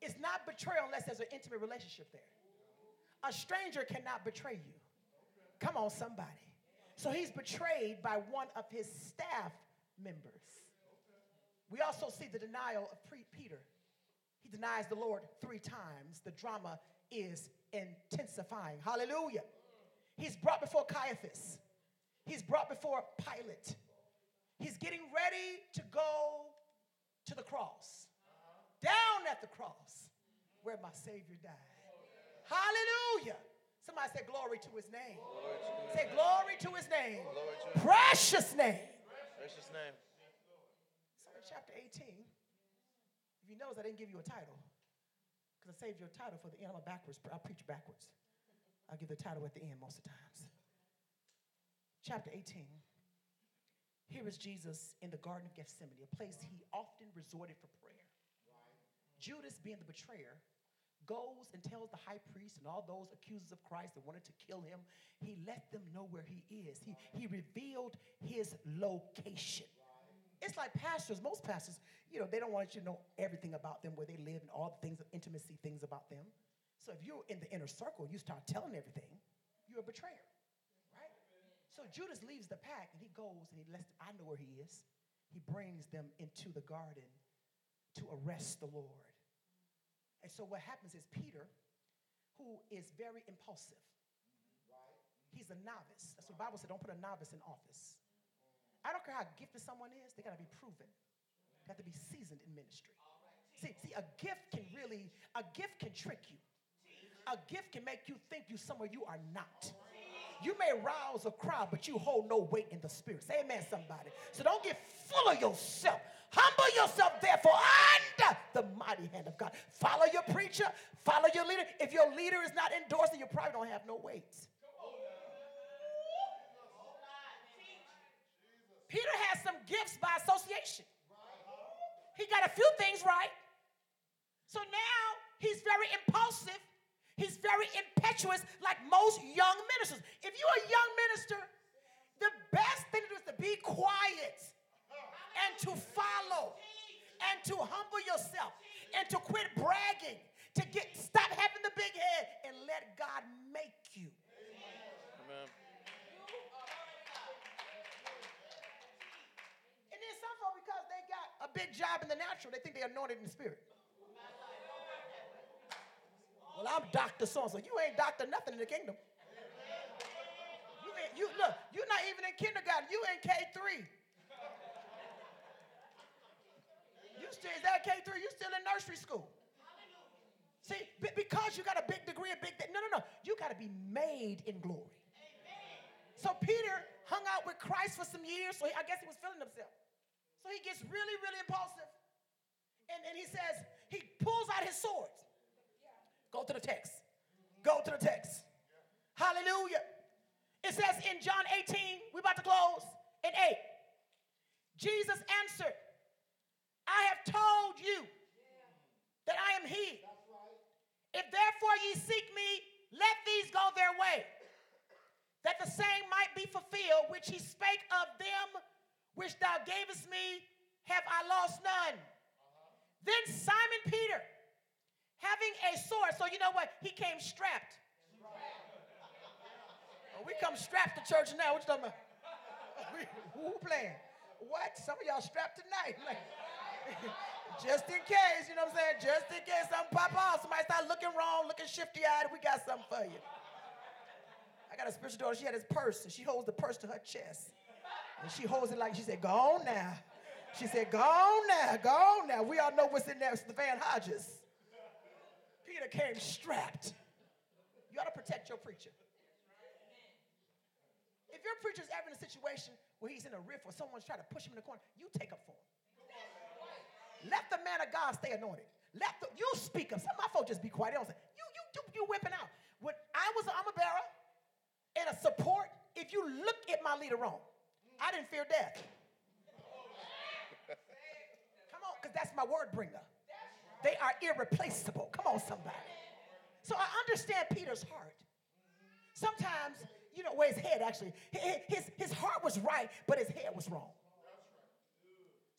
It's not betrayal unless there's an intimate relationship there. A stranger cannot betray you. Come on, somebody. So he's betrayed by one of his staff members. We also see the denial of Peter. He denies the Lord three times. The drama is intensifying. Hallelujah. He's brought before Caiaphas. He's brought before Pilate. He's getting ready to go to the cross. Down at the cross where my Savior died. Hallelujah. Somebody say glory to his name. Say glory to his name. Glory to Precious name. precious name. So in chapter 18, if you notice, I didn't give you a title because I saved your title for the end. I'm a backwards. I preach backwards. I'll give the title at the end most of the times. Chapter 18. Here is Jesus in the Garden of Gethsemane, a place he often resorted for prayer. Judas, being the betrayer, goes and tells the high priest and all those accusers of Christ that wanted to kill him, he let them know where he is. He, he revealed his location. It's like pastors, most pastors, you know, they don't want you to know everything about them, where they live, and all the things of intimacy things about them. So if you're in the inner circle, you start telling everything. you're a betrayer, right? So Judas leaves the pack and he goes and he lets, I know where he is. He brings them into the garden to arrest the Lord. And so what happens is Peter, who is very impulsive, he's a novice. That's what the Bible said don't put a novice in office. I don't care how gifted someone is, they gotta be proven. They have to be seasoned in ministry. See, see, a gift can really, a gift can trick you. A gift can make you think you somewhere you are not. You may rouse a crowd, but you hold no weight in the spirit. Say amen, somebody. So don't get full of yourself. Humble yourself, therefore, under the mighty hand of God. Follow your preacher, follow your leader. If your leader is not endorsing, you probably don't have no weight. Peter has some gifts by association. He got a few things right. So now he's very impulsive. He's very impetuous, like most young ministers. If you're a young minister, the best thing to do is to be quiet and to follow and to humble yourself and to quit bragging, to get stop having the big head and let God make you. Amen. And then some folk, because they got a big job in the natural, they think they're anointed in the spirit. Well, I'm Dr. So so. You ain't doctor nothing in the kingdom. You, ain't, you look, you're not even in kindergarten. You in K3. You still is that K3? You still in nursery school. See, be- because you got a big degree, a big no, no, no. You got to be made in glory. So Peter hung out with Christ for some years, so he, I guess he was feeling himself. So he gets really, really impulsive. And, and he says, he pulls out his swords. Go to the text. Go to the text. Hallelujah. It says in John 18, we're about to close, in 8. Jesus answered, I have told you that I am he. If therefore ye seek me, let these go their way, that the same might be fulfilled which he spake of them which thou gavest me, have I lost none. Uh-huh. Then Simon Peter, having a sword, so you know what? He came strapped. Oh, we come strapped to church now. What you talking about? Who playing? What? Some of y'all strapped tonight. Like, just in case, you know what I'm saying? Just in case something pop off. Somebody start looking wrong, looking shifty eyed. We got something for you. I got a spiritual daughter. She had this purse, and she holds the purse to her chest. And she holds it like she said, Go on now. She said, Go on now, go on now. We all know what's in there. It's the Van Hodges. Peter came strapped. You ought to protect your preacher. If your preacher's ever in a situation where he's in a riff or someone's trying to push him in the corner, you take up for him. Let the man of God stay anointed. Let the, you speak up. Some of my folks just be quiet. They don't say, you, you, you, you whipping out. When I was an armor bearer and a support, if you look at my leader wrong, I didn't fear death. Come on, because that's my word bringer. They are irreplaceable. Come on, somebody. So I understand Peter's heart. Sometimes, you know, where his head actually, his, his heart was right, but his head was wrong.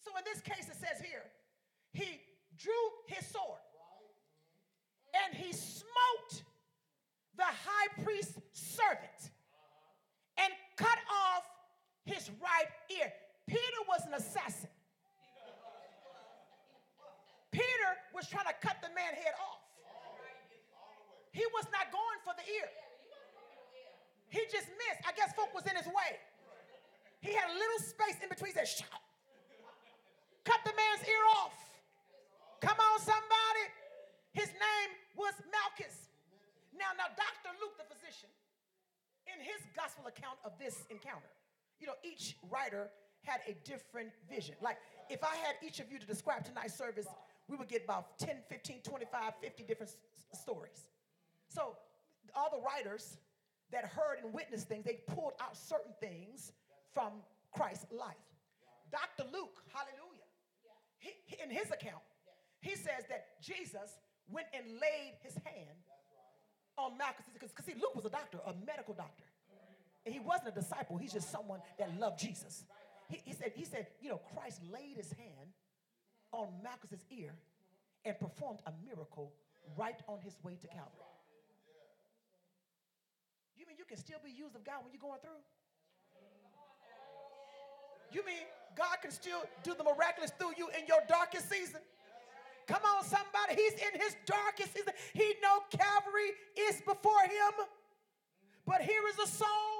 So in this case, it says here, he drew his sword and he smote the high priest's servant and cut off his right ear. Peter was an assassin. Peter was trying to cut the man head off. He was not going for the ear. He just missed. I guess folk was in his way. He had a little space in between. He said, shut. Cut the man's ear off. Come on, somebody. His name was Malchus. Now, now, Dr. Luke, the physician, in his gospel account of this encounter, you know, each writer had a different vision. Like, if I had each of you to describe tonight's service, we would get about 10, 15, 25, 50 different s- stories. So, all the writers that heard and witnessed things, they pulled out certain things from Christ's life. Dr. Luke, hallelujah, he- in his account, he says that Jesus went and laid his hand on Malchus because see, Luke was a doctor, a medical doctor. And he wasn't a disciple, he's just someone that loved Jesus. He, he said, he said, you know, Christ laid his hand on Malchus's ear and performed a miracle right on his way to Calvary. You mean you can still be used of God when you're going through? You mean God can still do the miraculous through you in your darkest season? Come on, somebody. He's in his darkest season. He know Calvary is before him. But here is a soul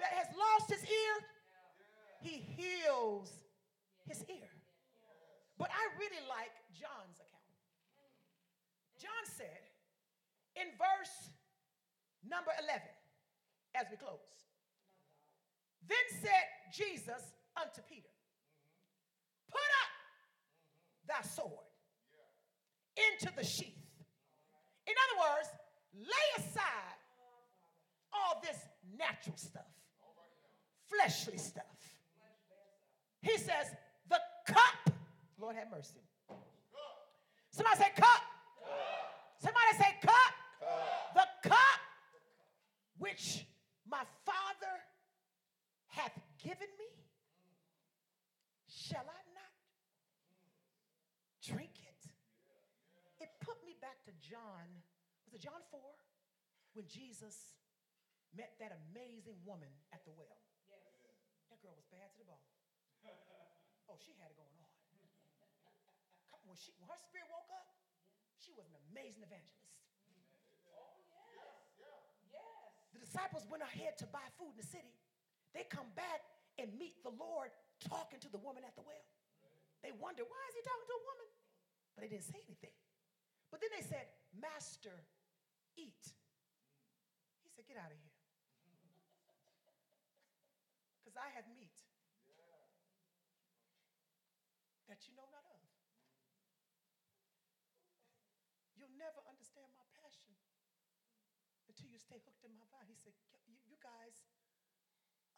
that has lost his ear. He heals his ear. But I really like John's account. John said in verse number 11, as we close, then said Jesus unto Peter, Put up thy sword into the sheath. In other words, lay aside all this natural stuff, fleshly stuff. He says, The cup, Lord have mercy. Somebody say, Cup. Somebody say, Cup. The cup which my Father hath given me, shall I not drink it? It put me back to John, was it John 4? When Jesus met that amazing woman at the well. Yes. That girl was bad to the bone. Oh, she had it going on. When, she, when her spirit woke up, she was an amazing evangelist. Oh, yes. Yes. The disciples went ahead to buy food in the city. They come back and meet the Lord talking to the woman at the well. They wonder, why is he talking to a woman? But they didn't say anything. But then they said, Master, eat. He said, Get out of here. Because I have meat that you know not of. You'll never understand my passion until you stay hooked in my vine. He said, You guys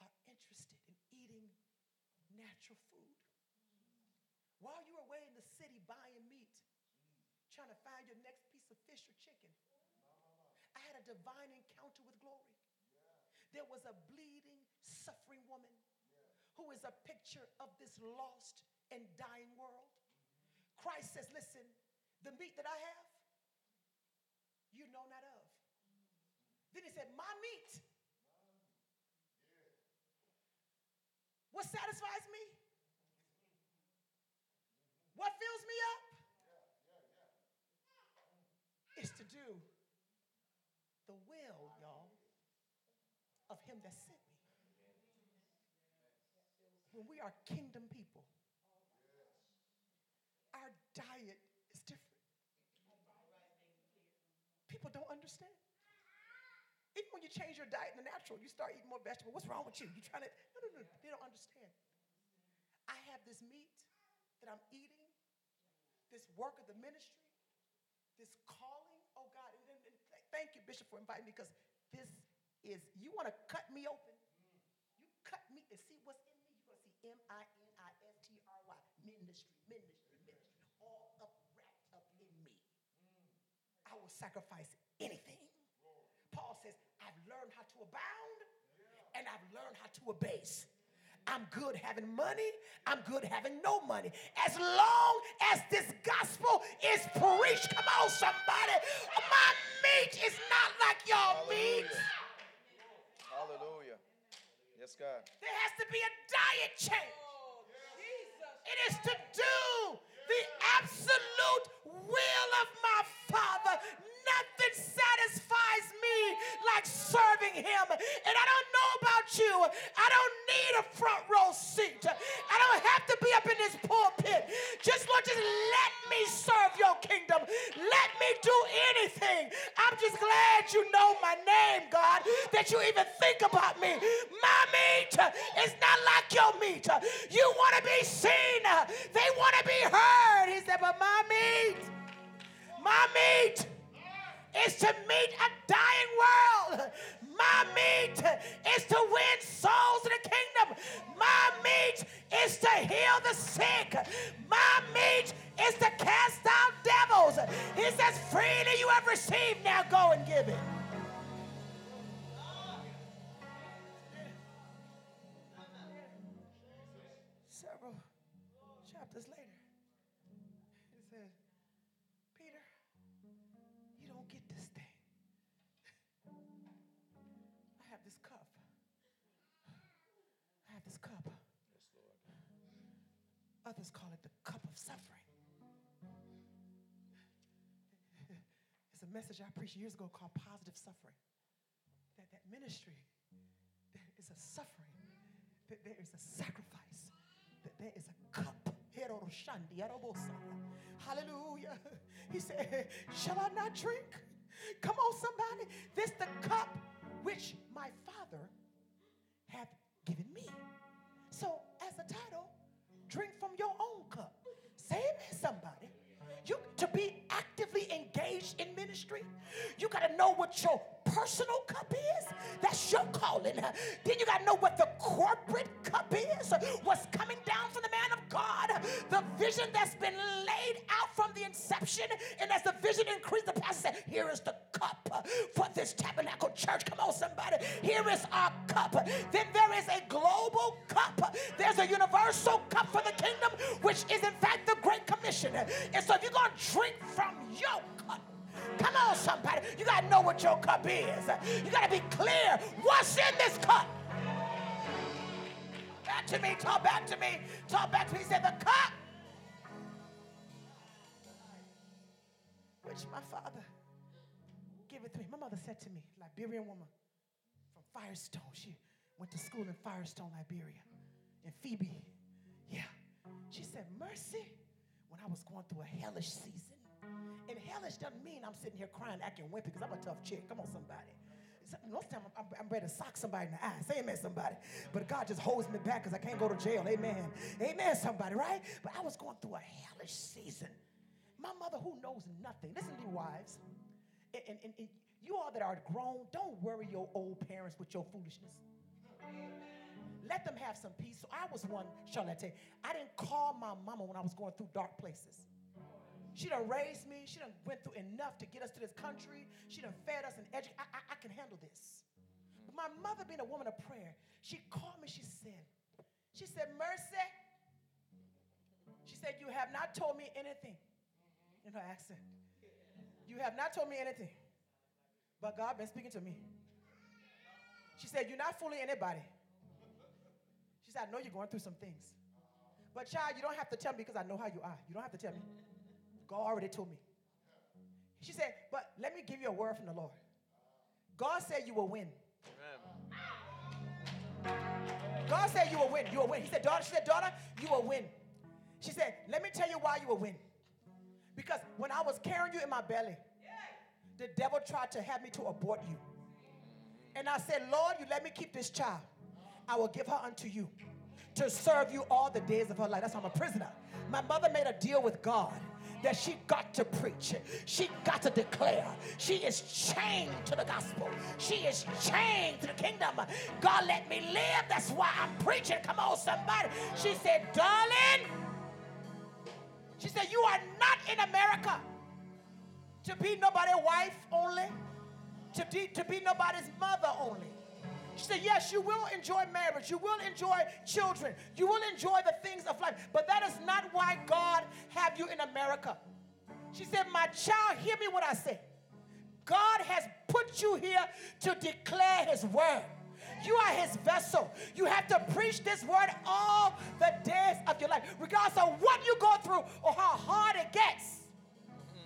are interested in eating natural food. While you were away in the city buying meat, trying to find your next piece of fish or chicken, I had a divine encounter with glory. There was a bleeding, suffering woman who is a picture of this lost and dying world. Christ says, Listen, the meat that I have, you know not of. Then he said, My meat. What satisfies me? What fills me up? Is to do the will, y'all, of him that sent me. When we are kingdom people, our diet is different. People don't understand. Even when you change your diet in the natural, you start eating more vegetables. What's wrong with you? You trying to, no, no, no. They don't understand. I have this meat that I'm eating, this work of the ministry, this calling. Oh God, and, and, and thank you, Bishop, for inviting me because this is, you want to cut me open. You cut me and see what's in me. You're going to see M I N I S T R Y, ministry, ministry, ministry, all up wrapped up in me. I will sacrifice anything. Paul says, I've learned how to abound and I've learned how to abase. I'm good having money. I'm good having no money. As long as this gospel is preached, come on, somebody. My meat is not like y'all meat. Yes, God. There has to be a diet change. It is to do the absolute will of my Father. Nothing satisfies me like serving Him. And I don't know about you, I don't need a front row seat. I don't have to be up in this pulpit. Just Lord, just let me serve your kingdom. Let me do anything. I'm just glad you know my name, God, that you even think about me. My meat is not like your meat. You want to be seen, they want to be heard. He said, but my meat, my meat is to meet a dying world. My meat is to win souls in the kingdom. My meat is to heal the sick. My meat is to cast out devils. He says, freely you have received, now go and give it. Message I preached years ago called positive suffering. That that ministry, there is a suffering, that there is a sacrifice, that there is a cup. Hallelujah. He said, Shall I not drink? Come on, somebody. This the cup which my father hath given me. So, as a title, drink from your own cup. Say amen, somebody. You to be actively engaged in ministry, you got to know what your personal cup is. That's your calling. Then you got to know what the corporate cup is. What's coming down from the man of God, the vision that's been laid out from the inception, and as the vision increased, the pastor said, "Here is the cup for this tabernacle church." Come on, somebody. Here is our cup. Then there is a global cup. There's a universal cup for the kingdom, which is in fact the Great Commission. And so if you're going to drink from your cup, come on, somebody, you got to know what your cup is. You got to be clear what's in this cup. Back to me, talk back to me, talk back to me. He said, The cup which my father to me. My mother said to me, Liberian woman from Firestone. She went to school in Firestone, Liberia. And Phoebe, yeah. She said, Mercy, when I was going through a hellish season. And hellish doesn't mean I'm sitting here crying, acting wimpy, because I'm a tough chick. Come on, somebody. Most time I'm, I'm ready to sock somebody in the eye. Say amen, somebody. But God just holds me back because I can't go to jail. Amen. Amen, somebody, right? But I was going through a hellish season. My mother, who knows nothing, listen to me, wives. And, and, and- and you all that are grown, don't worry your old parents with your foolishness. Let them have some peace. So I was one, Charlotte, I didn't call my mama when I was going through dark places. She done raised me. She done went through enough to get us to this country. She done fed us and educated. I, I, I can handle this. But my mother, being a woman of prayer, she called me. She said, she said, Mercy. She said, you have not told me anything. In her accent. You have not told me anything. But God been speaking to me. She said, you're not fooling anybody. She said, I know you're going through some things. But child, you don't have to tell me because I know how you are. You don't have to tell me. God already told me. She said, but let me give you a word from the Lord. God said you will win. God said you will win. You will win. He said, daughter, she said, daughter, you will win. She said, let me tell you why you will win. Because when I was carrying you in my belly, the devil tried to have me to abort you. And I said, Lord, you let me keep this child. I will give her unto you to serve you all the days of her life. That's why I'm a prisoner. My mother made a deal with God that she got to preach, she got to declare. She is chained to the gospel, she is chained to the kingdom. God let me live. That's why I'm preaching. Come on, somebody. She said, darling, she said, You are not in America to be nobody's wife only, to be, to be nobody's mother only. She said, Yes, you will enjoy marriage, you will enjoy children, you will enjoy the things of life, but that is not why God have you in America. She said, My child, hear me what I say. God has put you here to declare his word. You are his vessel. You have to preach this word all the days of your life, regardless of what you go through or how hard it gets.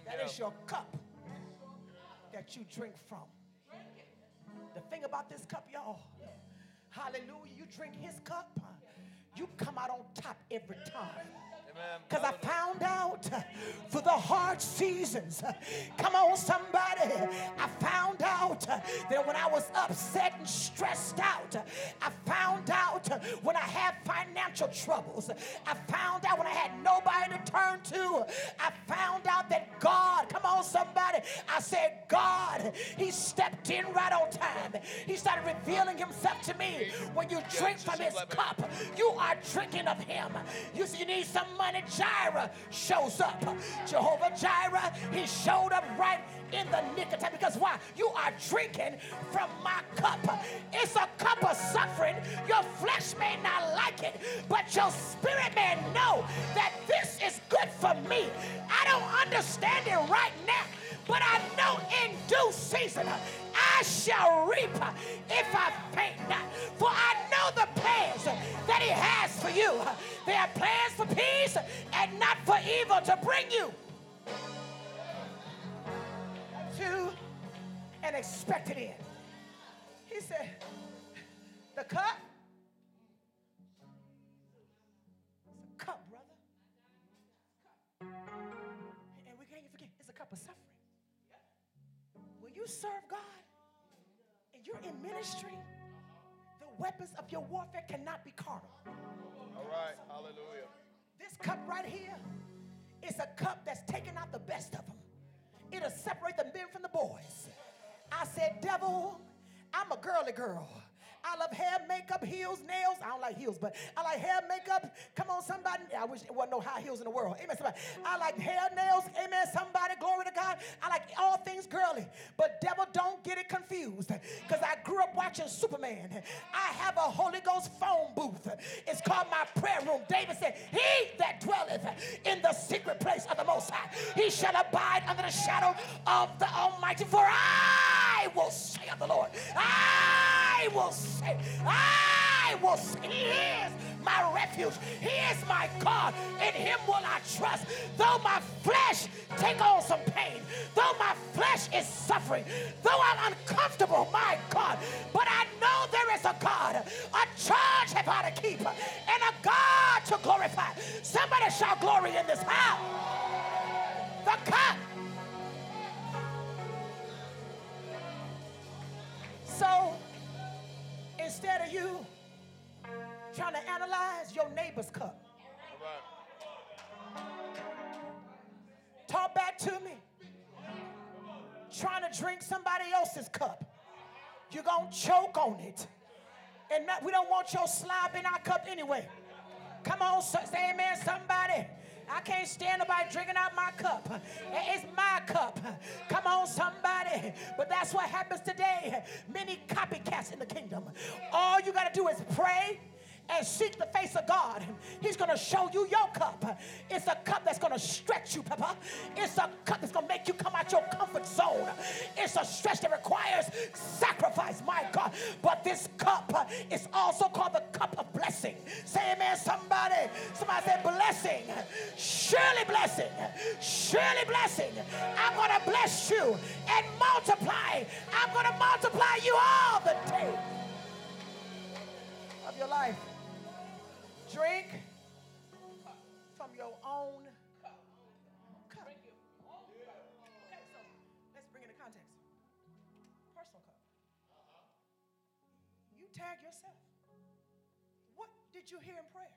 That is your cup that you drink from. The thing about this cup, y'all, hallelujah, you drink his cup, you come out on top every time. Because I found out through the hard seasons, come on, somebody, I found out that when I was upset and stressed out, I found out when I had financial troubles, I found out when I had nobody to turn to, I found out that God, come on, somebody, I said, God, He stepped in right on time. He started revealing Himself to me. When you drink from His cup, you are drinking of Him. You you need some money. Jireh shows up. Jehovah Jireh, He showed up right in the nick of time. Because why? You are drinking from my cup. It's a cup of suffering. Your flesh may not like it, but your spirit may know that this is good for me. I don't understand it right now, but I know in due season I shall reap if I faint not. For I know the plans that He has for you. They are plans for peace and not for evil to bring you to an expected end. He said, the cup. Cup, brother. And we can't forget, it's a cup of suffering. When you serve in ministry, the weapons of your warfare cannot be carnal. All right. Hallelujah. This cup right here is a cup that's taking out the best of them. It'll separate the men from the boys. I said, devil, I'm a girly girl. I love hair, makeup, heels, nails. I don't like heels, but I like hair, makeup. Come on, somebody. I wish there wasn't no high heels in the world. Amen. Somebody. I like hair, nails. Amen. Somebody. Glory to God. I like all things girly. But devil, don't get it confused. Because I grew up watching Superman. I have a Holy Ghost phone booth. It's called my prayer room. David said, He that dwelleth in the secret place of the Most High, he shall abide under the shadow of the Almighty. For I will say of the Lord, I will say, I will say, He is my refuge. He is my God. In Him will I trust. Though my flesh take on some pain, though my flesh is suffering, though I'm uncomfortable, my God, but I know there is a God, a charge have I to keep, and a God to glorify. Somebody shout glory in this house. The cup. So instead of you trying to analyze your neighbor's cup, talk back to me. Trying to drink somebody else's cup, you're gonna choke on it. And we don't want your slob in our cup anyway. Come on, say amen, somebody. I can't stand nobody drinking out my cup. It's my cup. Come on, somebody. But that's what happens today. Many copycats in the kingdom. All you got to do is pray and seek the face of God. He's going to show you your cup. It's a cup that's going to stretch you, Papa. It's a cup that's going to make you come out your comfort zone. It's a stretch that requires sacrifice, my God. But this cup is also called the cup of blessing. Say amen, somebody. Somebody say blessing. Surely blessing. Surely blessing. I'm going to bless you and multiply. I'm going to multiply you all the days of your life. Drink from your own cup. Okay, so let's bring it in context. Personal cup. You tag yourself. What did you hear in prayer?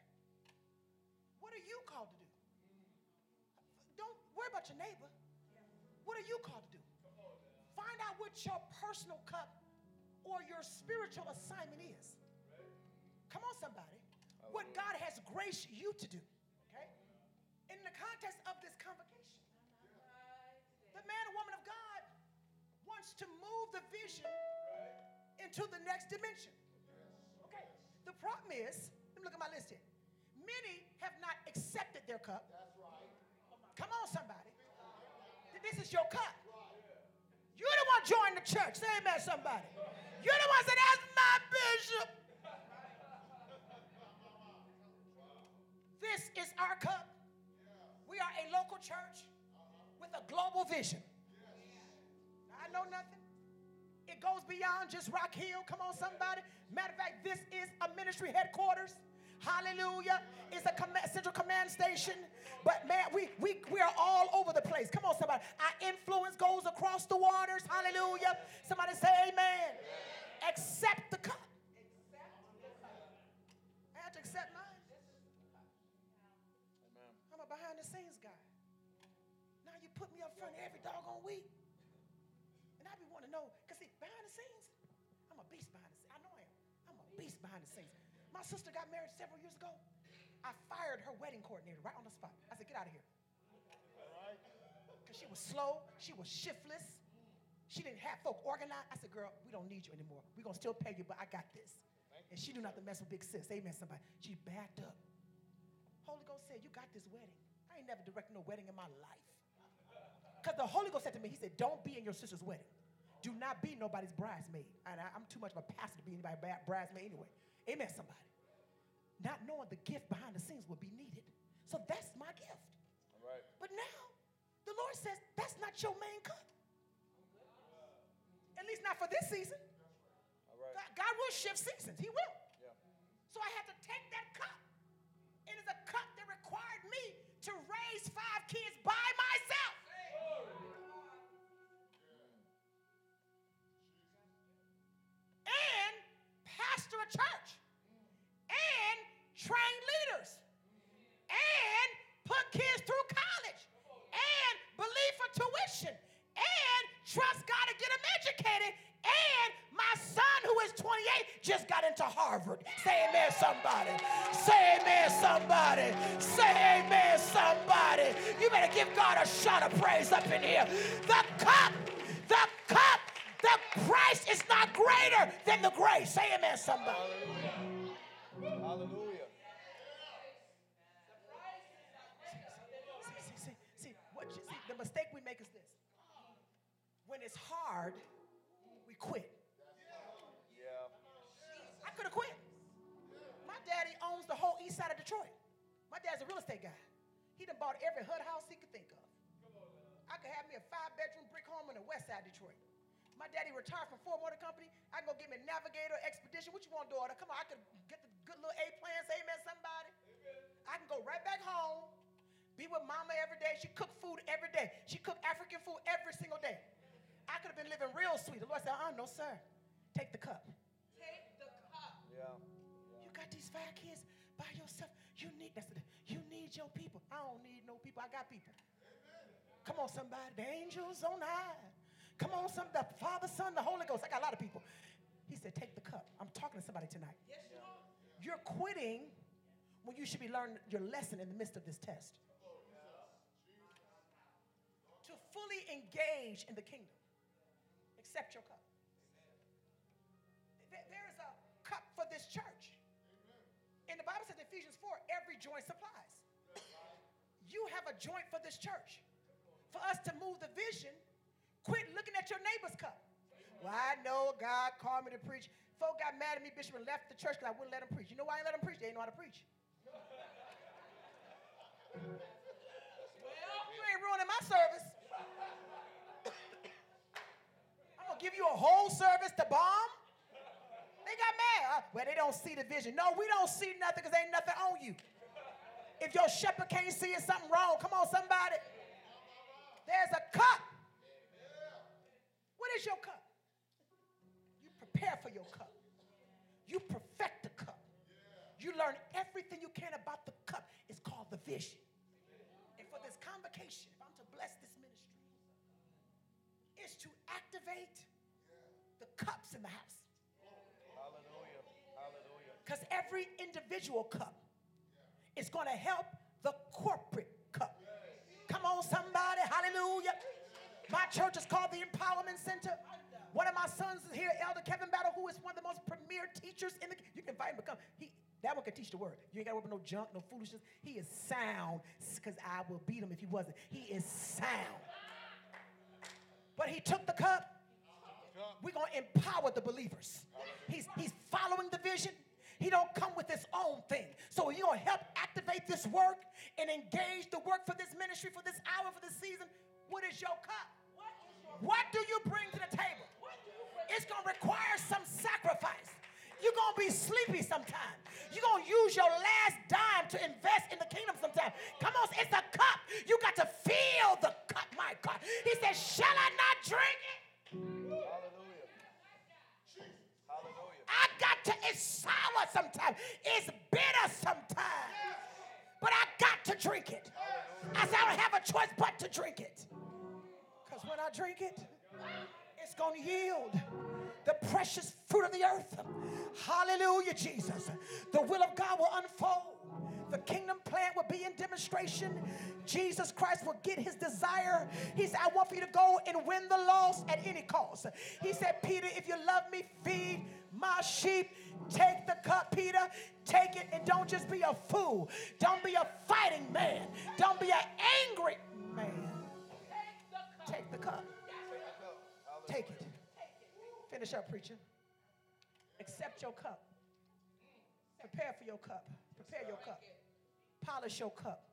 What are you called to do? Don't worry about your neighbor. What are you called to do? Find out what your personal cup or your spiritual assignment is. Come on, somebody. What God has graced you to do. Okay? In the context of this convocation, the man or woman of God wants to move the vision into the next dimension. Okay? The problem is, let me look at my list here. Many have not accepted their cup. That's right. Come on, somebody. This is your cup. You're the one joining the church. Say amen, somebody. You're the one saying, that's my bishop. This is our cup. We are a local church with a global vision. I know nothing. It goes beyond just Rock Hill. Come on, somebody. Matter of fact, this is a ministry headquarters. Hallelujah. It's a command, central command station. But man, we, we, we are all over the place. Come on, somebody. Our influence goes across the waters. Hallelujah. Somebody say amen. Accept the cup. Doggone week. And I be wanting to know, because see, behind the scenes, I'm a beast behind the scenes. I know I am. I'm a beast behind the scenes. My sister got married several years ago. I fired her wedding coordinator right on the spot. I said, get out of here. Because she was slow, she was shiftless. She didn't have folk organized. I said, girl, we don't need you anymore. We're going to still pay you, but I got this. And she knew not to mess with big sis. Amen, somebody. She backed up. Holy Ghost said, You got this wedding. I ain't never directed no wedding in my life. Because the Holy Ghost said to me, He said, Don't be in your sister's wedding. Do not be nobody's bridesmaid. And I, am too much of a pastor to be anybody's bridesmaid anyway. Amen, somebody. Not knowing the gift behind the scenes will be needed. So that's my gift. All right. But now, the Lord says that's not your main cup. At least not for this season. All right. God, God will shift seasons. He will. Yeah. So I had to take that cup. It is a cup that required me to raise five kids by myself. Pastor a church. And train leaders. And put kids through college. And believe for tuition. And trust God to get them educated. And my son, who is 28, just got into Harvard. Say amen, somebody. Say amen, somebody. Say amen, somebody. You better give God a shot of praise up in here. The cup, the cup, the price is not greater than the grace. Say amen, somebody. Hallelujah. Hallelujah. See, see, see, see, what you see, the mistake we make is this. When it's hard, we quit. Yeah. I could have quit. My daddy owns the whole east side of Detroit. My dad's a real estate guy. He done bought every HUD house he could think of. I could have me a five bedroom brick home in the west side of Detroit. My daddy retired from Ford Motor Company. I can go get me a Navigator Expedition. What you want, daughter? Come on, I could get the good little A plans. Amen, somebody. I can go right back home, be with mama every day. She cooked food every day. She cooked African food every single day. I could have been living real sweet. The Lord said, uh, no, sir. Take the cup. Take the cup. Yeah. You got these five kids by yourself. You need that's the, you need your people. I don't need no people. I got people. Come on, somebody. The angels on high. Come on, some the Father, Son, the Holy Ghost. I got a lot of people. He said, take the cup. I'm talking to somebody tonight. Yes, You're You're quitting when you should be learning your lesson in the midst of this test. To fully engage in the kingdom, accept your cup. There- There is a cup for this church. And the Bible says in Ephesians 4, every joint supplies. You have a joint for this church. For us to move the vision, quit looking at your neighbor's cup. Well, I know God called me to preach. Folk got mad at me, Bishop, and left the church because I wouldn't let them preach. You know why I ain't let them preach? They didn't know how to preach. well, you ain't ruining my service. I'm going to give you a whole service to bomb. They got mad. Uh, well, they don't see the vision. No, we don't see nothing because ain't nothing on you. If your shepherd can't see it, something wrong. Come on, somebody. There's a cup. Is your cup? You prepare for your cup. You perfect the cup. You learn everything you can about the cup. It's called the vision. And for this convocation, if I'm to bless this ministry, is to activate the cups in the house. Hallelujah. Hallelujah. Because every individual cup is going to help the corporate cup. Come on, somebody. Hallelujah. My church is called the Empowerment Center. One of my sons is here, Elder Kevin Battle, who is one of the most premier teachers in the. You can invite him to come. He, that one can teach the word. You ain't got to open no junk, no foolishness. He is sound, because I will beat him if he wasn't. He is sound. But he took the cup. We're going to empower the believers. He's, he's following the vision. He don't come with his own thing. So you're going to help activate this work and engage the work for this ministry, for this hour, for this season. What is your cup? What do you bring to the table? It's going to require some sacrifice. You're going to be sleepy sometime. You're going to use your last dime to invest in the kingdom sometime. Come on, it's a cup. You got to feel the cup, my God. He said, Shall I not drink it? Hallelujah. Hallelujah. I got to, it's sour sometimes. It's bitter sometimes. But I got to drink it. I said, I don't have a choice but to drink it. Because when I drink it, it's going to yield the precious fruit of the earth. Hallelujah, Jesus. The will of God will unfold. The kingdom plan will be in demonstration. Jesus Christ will get his desire. He said, I want for you to go and win the lost at any cost. He said, Peter, if you love me, feed my sheep. Take the cup, Peter. Take it and don't just be a fool. Don't be a fighting man. Don't be an angry man. Take the cup. Take it. Finish up, preacher. Accept your cup. Prepare for your cup. Prepare your cup. Polish your cup.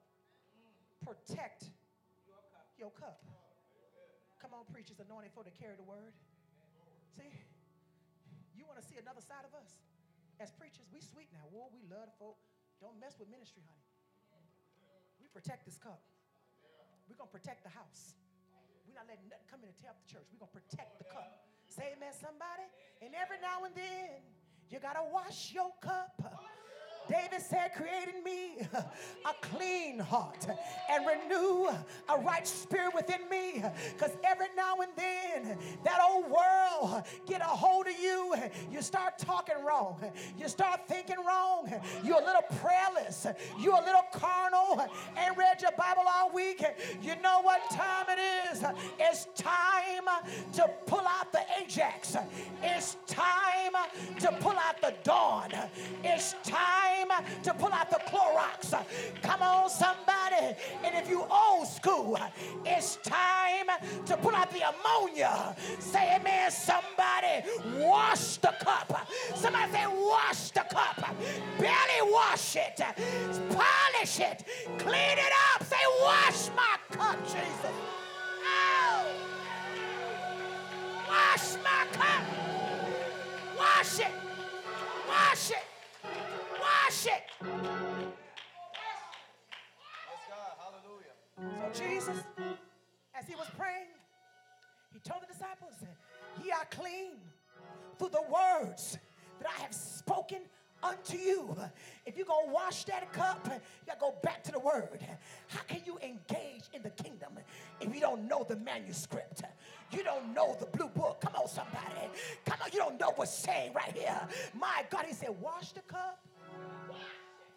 protect your cup. Come on, preachers, anointed for to carry the word. See, you want to see another side of us as preachers? We sweet now. Whoa, we love the folk. Don't mess with ministry, honey. We protect this cup. We're gonna protect the house. We're not letting nothing come in and tear up the church. We're gonna protect the cup. Say amen, somebody. And every now and then, you gotta wash your cup. David said, Create in me a clean heart and renew a right spirit within me. Because every now and then, that old world get a hold of you. You start talking wrong. You start thinking wrong. You're a little prayerless. You're a little carnal. Ain't read your Bible all week. You know what time it is? It's time to pull out the Ajax. It's time to pull out the Dawn. It's time to pull out the Clorox. Come on, somebody. And if you old school, it's time to pull out the ammonia. Say amen, somebody. Wash the cup. Somebody say, wash the cup. Barely wash it. Polish it. Clean it up. Say, wash my cup, Jesus. Oh. Wash my cup. Wash it. Wash it. Wash it. Yes, God. Hallelujah. So Jesus, as he was praying, he told the disciples, Ye are clean through the words that I have spoken unto you. If you're gonna wash that cup, you gotta go back to the word. How can you engage in the kingdom if you don't know the manuscript? You don't know the blue book. Come on, somebody. Come on, you don't know what's saying right here. My God, he said, wash the cup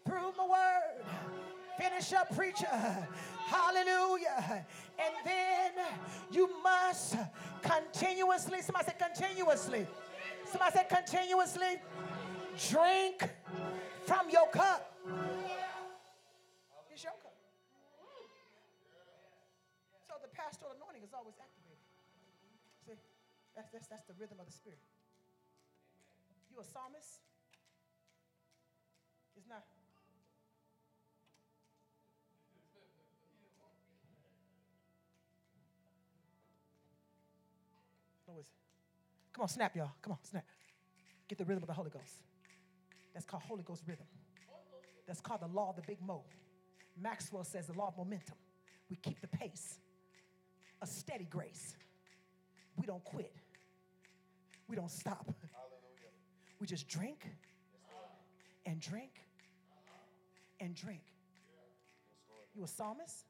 through my word. Finish up, preacher. Hallelujah. And then you must continuously, somebody said continuously. Somebody said continuously drink from your cup. It's your cup. So the pastoral anointing is always activated. See, that's, that's, that's the rhythm of the spirit. You a psalmist? Always. Come on, snap, y'all. Come on, snap. Get the rhythm of the Holy Ghost. That's called Holy Ghost rhythm. That's called the law of the big mo. Maxwell says the law of momentum. We keep the pace, a steady grace. We don't quit. We don't stop. Hallelujah. We just drink and drink and drink. You a psalmist?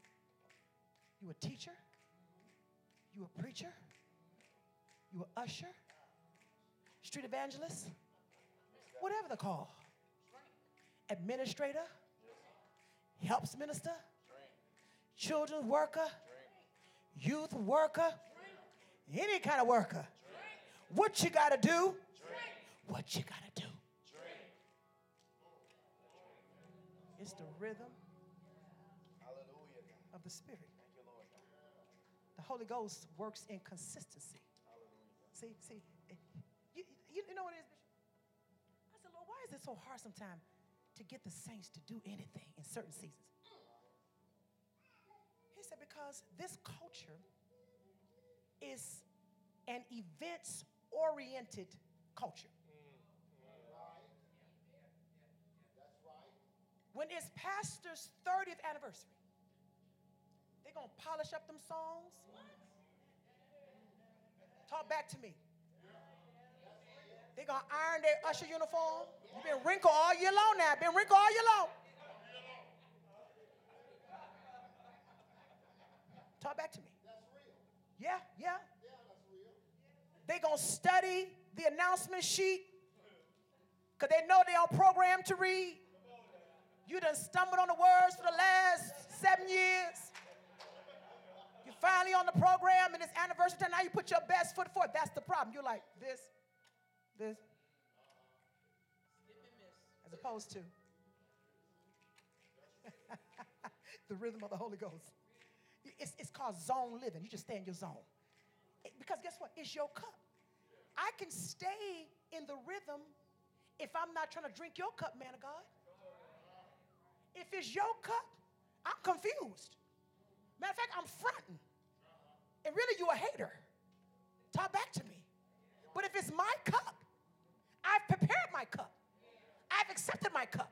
You a teacher? You a preacher? You a usher? Street evangelist? Whatever the call. Administrator? Helps minister? Children's worker? Youth worker? Any kind of worker. What you gotta do? What you gotta do? It's the rhythm Hallelujah. of the Spirit. Thank you, Lord. The Holy Ghost works in consistency. See, see, eh, you, you, you know what it is, Bishop? I said, Lord, why is it so hard sometimes to get the saints to do anything in certain seasons? He said, because this culture is an events oriented culture. When it's pastor's 30th anniversary, they're going to polish up them songs. Talk back to me. They're going to iron their usher uniform. You've been wrinkled all year long now. Been wrinkled all year long. Talk back to me. Yeah, yeah. They're going to study the announcement sheet because they know they're on program to read. You done stumbled on the words for the last seven years. You're finally on the program and it's anniversary time. Now you put your best foot forward. That's the problem. You're like this, this, as opposed to the rhythm of the Holy Ghost. It's, it's called zone living. You just stay in your zone. It- because guess what? It's your cup. I can stay in the rhythm if I'm not trying to drink your cup, man of God. If it's your cup, I'm confused. Matter of fact, I'm fronting. And really, you a hater. Talk back to me. But if it's my cup, I've prepared my cup. I've accepted my cup.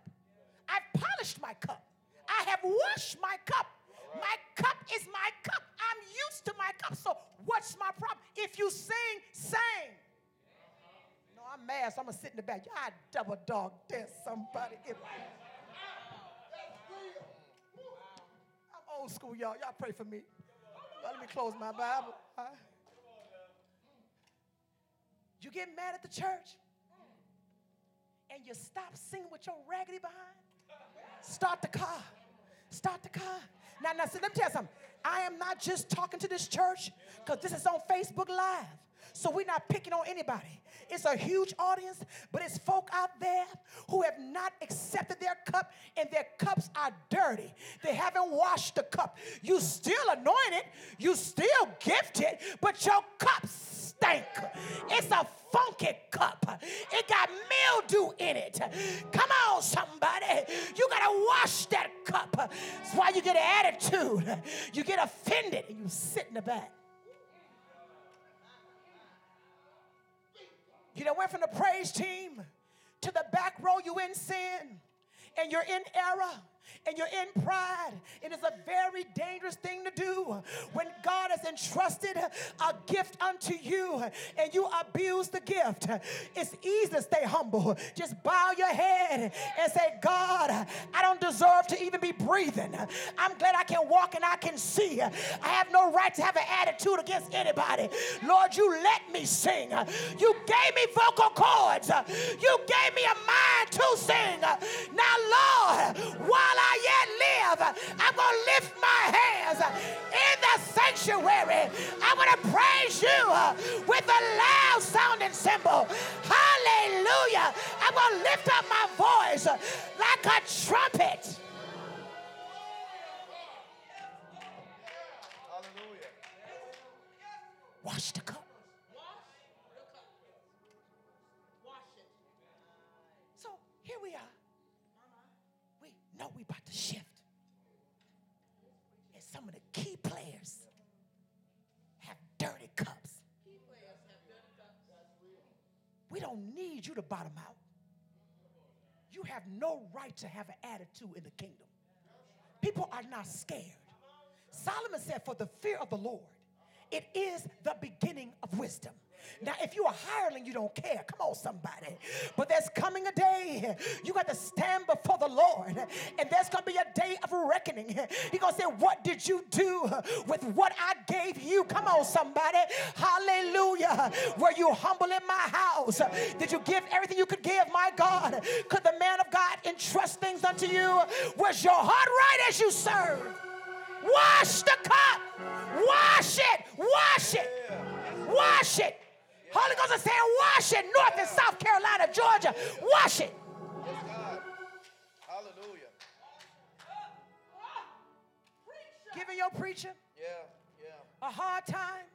I've polished my cup. I have washed my cup. My cup is my cup. I'm used to my cup. So what's my problem? If you sing, sing. No, I'm mad, so I'm gonna sit in the back. I double dog dare somebody. If- old school, y'all. Y'all pray for me. Let me close my Bible. Huh? You get mad at the church and you stop singing with your raggedy behind. Start the car. Start the car. Now, now, see, let me tell you something. I am not just talking to this church because this is on Facebook Live. So we're not picking on anybody. It's a huge audience, but it's folk out there who have not accepted their cup and their cups are dirty. They haven't washed the cup. You still anointed, you still gifted, but your cup stink. It's a funky cup. It got mildew in it. Come on, somebody. You gotta wash that cup. That's why you get an attitude. You get offended and you sit in the back. You done went from the praise team to the back row, you in sin, and you're in error, and you're in pride. It is a very dangerous thing to do when God has entrusted a gift unto you and you abuse the gift. It's easy to stay humble. Just bow your head and say, God, I don't deserve to even be breathing. I'm glad I can walk and I can see. I have no right to have an attitude against anybody. Lord, you let me sing. You gave me vocal cords. You gave me a mind to sing. Now, Lord, while I yet live, I'm going to lift my hands in the sanctuary. I'm going to praise you with a loud sounding cymbal. Hallelujah. I'm going to lift up my voice like a trumpet. Wash the don't need you to bottom out. You have no right to have an attitude in the kingdom. People are not scared. Solomon said, For the fear of the Lord, it is the beginning of wisdom. Now, if you're a hireling, you don't care. Come on, somebody. But there's coming a day you got to stand before the Lord, and there's going to be a day of reckoning. He's going to say, What did you do with what I gave you? Come on, somebody. Hallelujah. Were you humble in my house? Did you give everything you could give, my God? Could the man of God entrust things unto you? Was your heart right as you served? Wash the cup. Wash it. Wash it. Wash it. Holy Ghost is saying, wash it. North and South Carolina, Georgia. Wash it. Hallelujah. Giving your preacher Yeah, yeah. a hard time,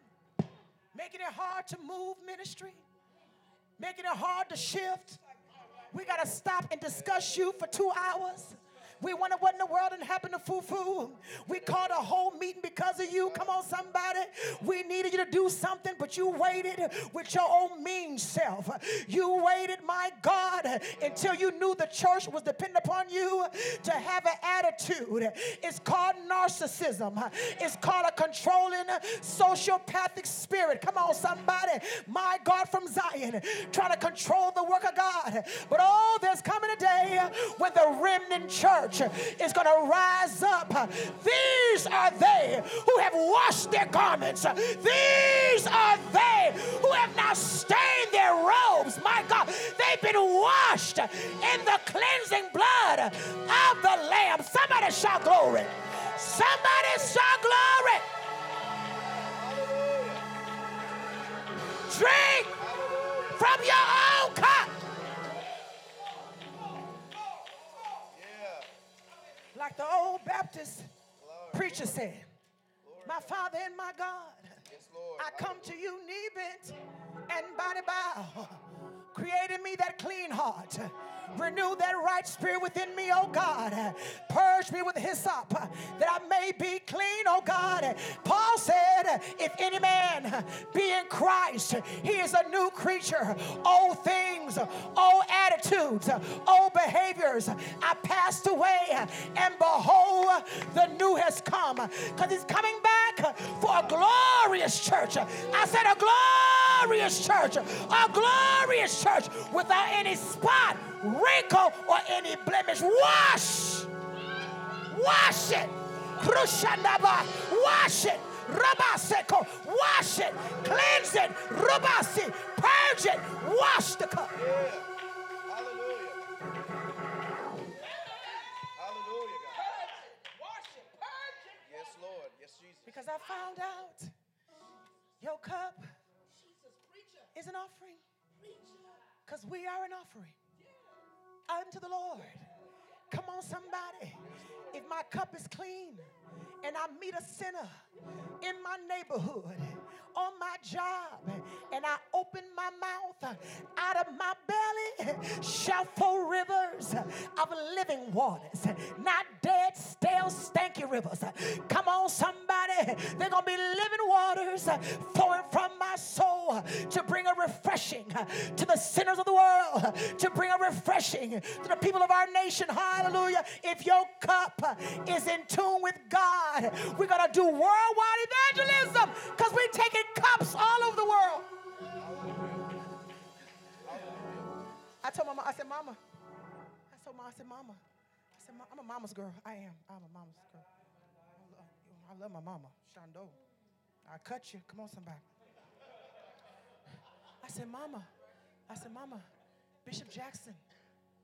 making it hard to move ministry, making it hard to shift. We got to stop and discuss you for two hours. We wonder what in the world didn't happen to Fufu. We called a whole meeting because of you. Come on, somebody. We needed you to do something, but you waited with your own mean self. You waited, my God, until you knew the church was dependent upon you to have an attitude. It's called narcissism. It's called a controlling sociopathic spirit. Come on, somebody. My God from Zion, trying to control the work of God. But oh, there's coming a day when the remnant church is going to rise up. These are they who have washed their garments. These are they who have now stained their robes. My God, they've been washed in the cleansing blood of the Lamb. Somebody shout glory. Somebody shout glory. Drink from your own cup. Like the old Baptist Glory. preacher said, My Father and my God, Yes, Lord. I come to you knee bent and body bow. Created me that clean heart. Renew that right spirit within me, oh God. Purge me with hyssop that I may be clean, oh God. Paul said, If any man be in Christ, he is a new creature. Old things, old attitudes, old behaviors are passed away, and behold, the new has come. Because he's coming back for a glorious church. I said, A glorious church, a glorious church without any spot, wrinkle, or any blemish. Wash! Wash it! Krushanaba! Wash it! Rabaseko! Wash it! Cleanse it! Rubasi! Purge it! Wash the cup! Yeah. Hallelujah. Hallelujah, Yes, Lord. Yes, Jesus. Because I found out your cup is an offering. Because we are an offering unto the Lord. Come on, somebody. If my cup is clean and I meet a sinner in my neighborhood, on my job, and I open my mouth, out of my belly shall flow rivers of living waters, not dead, stale, stanky rivers. Come on, somebody. They're going to be living waters flowing from my soul to bring a refreshing to the sinners of the world, to bring a refreshing to the people of our nation. Hallelujah. If your cup is in tune with God, we're going to do worldwide evangelism because we're taking cups all over the world. I told mama, I said, Mama, I told mama, I said, Mama, I said, I'm a mama's girl. I am. I'm a mama's girl. I love, I love my mama, Shondo. I cut you. Come on, somebody. I said, Mama, I said, Mama, Bishop Jackson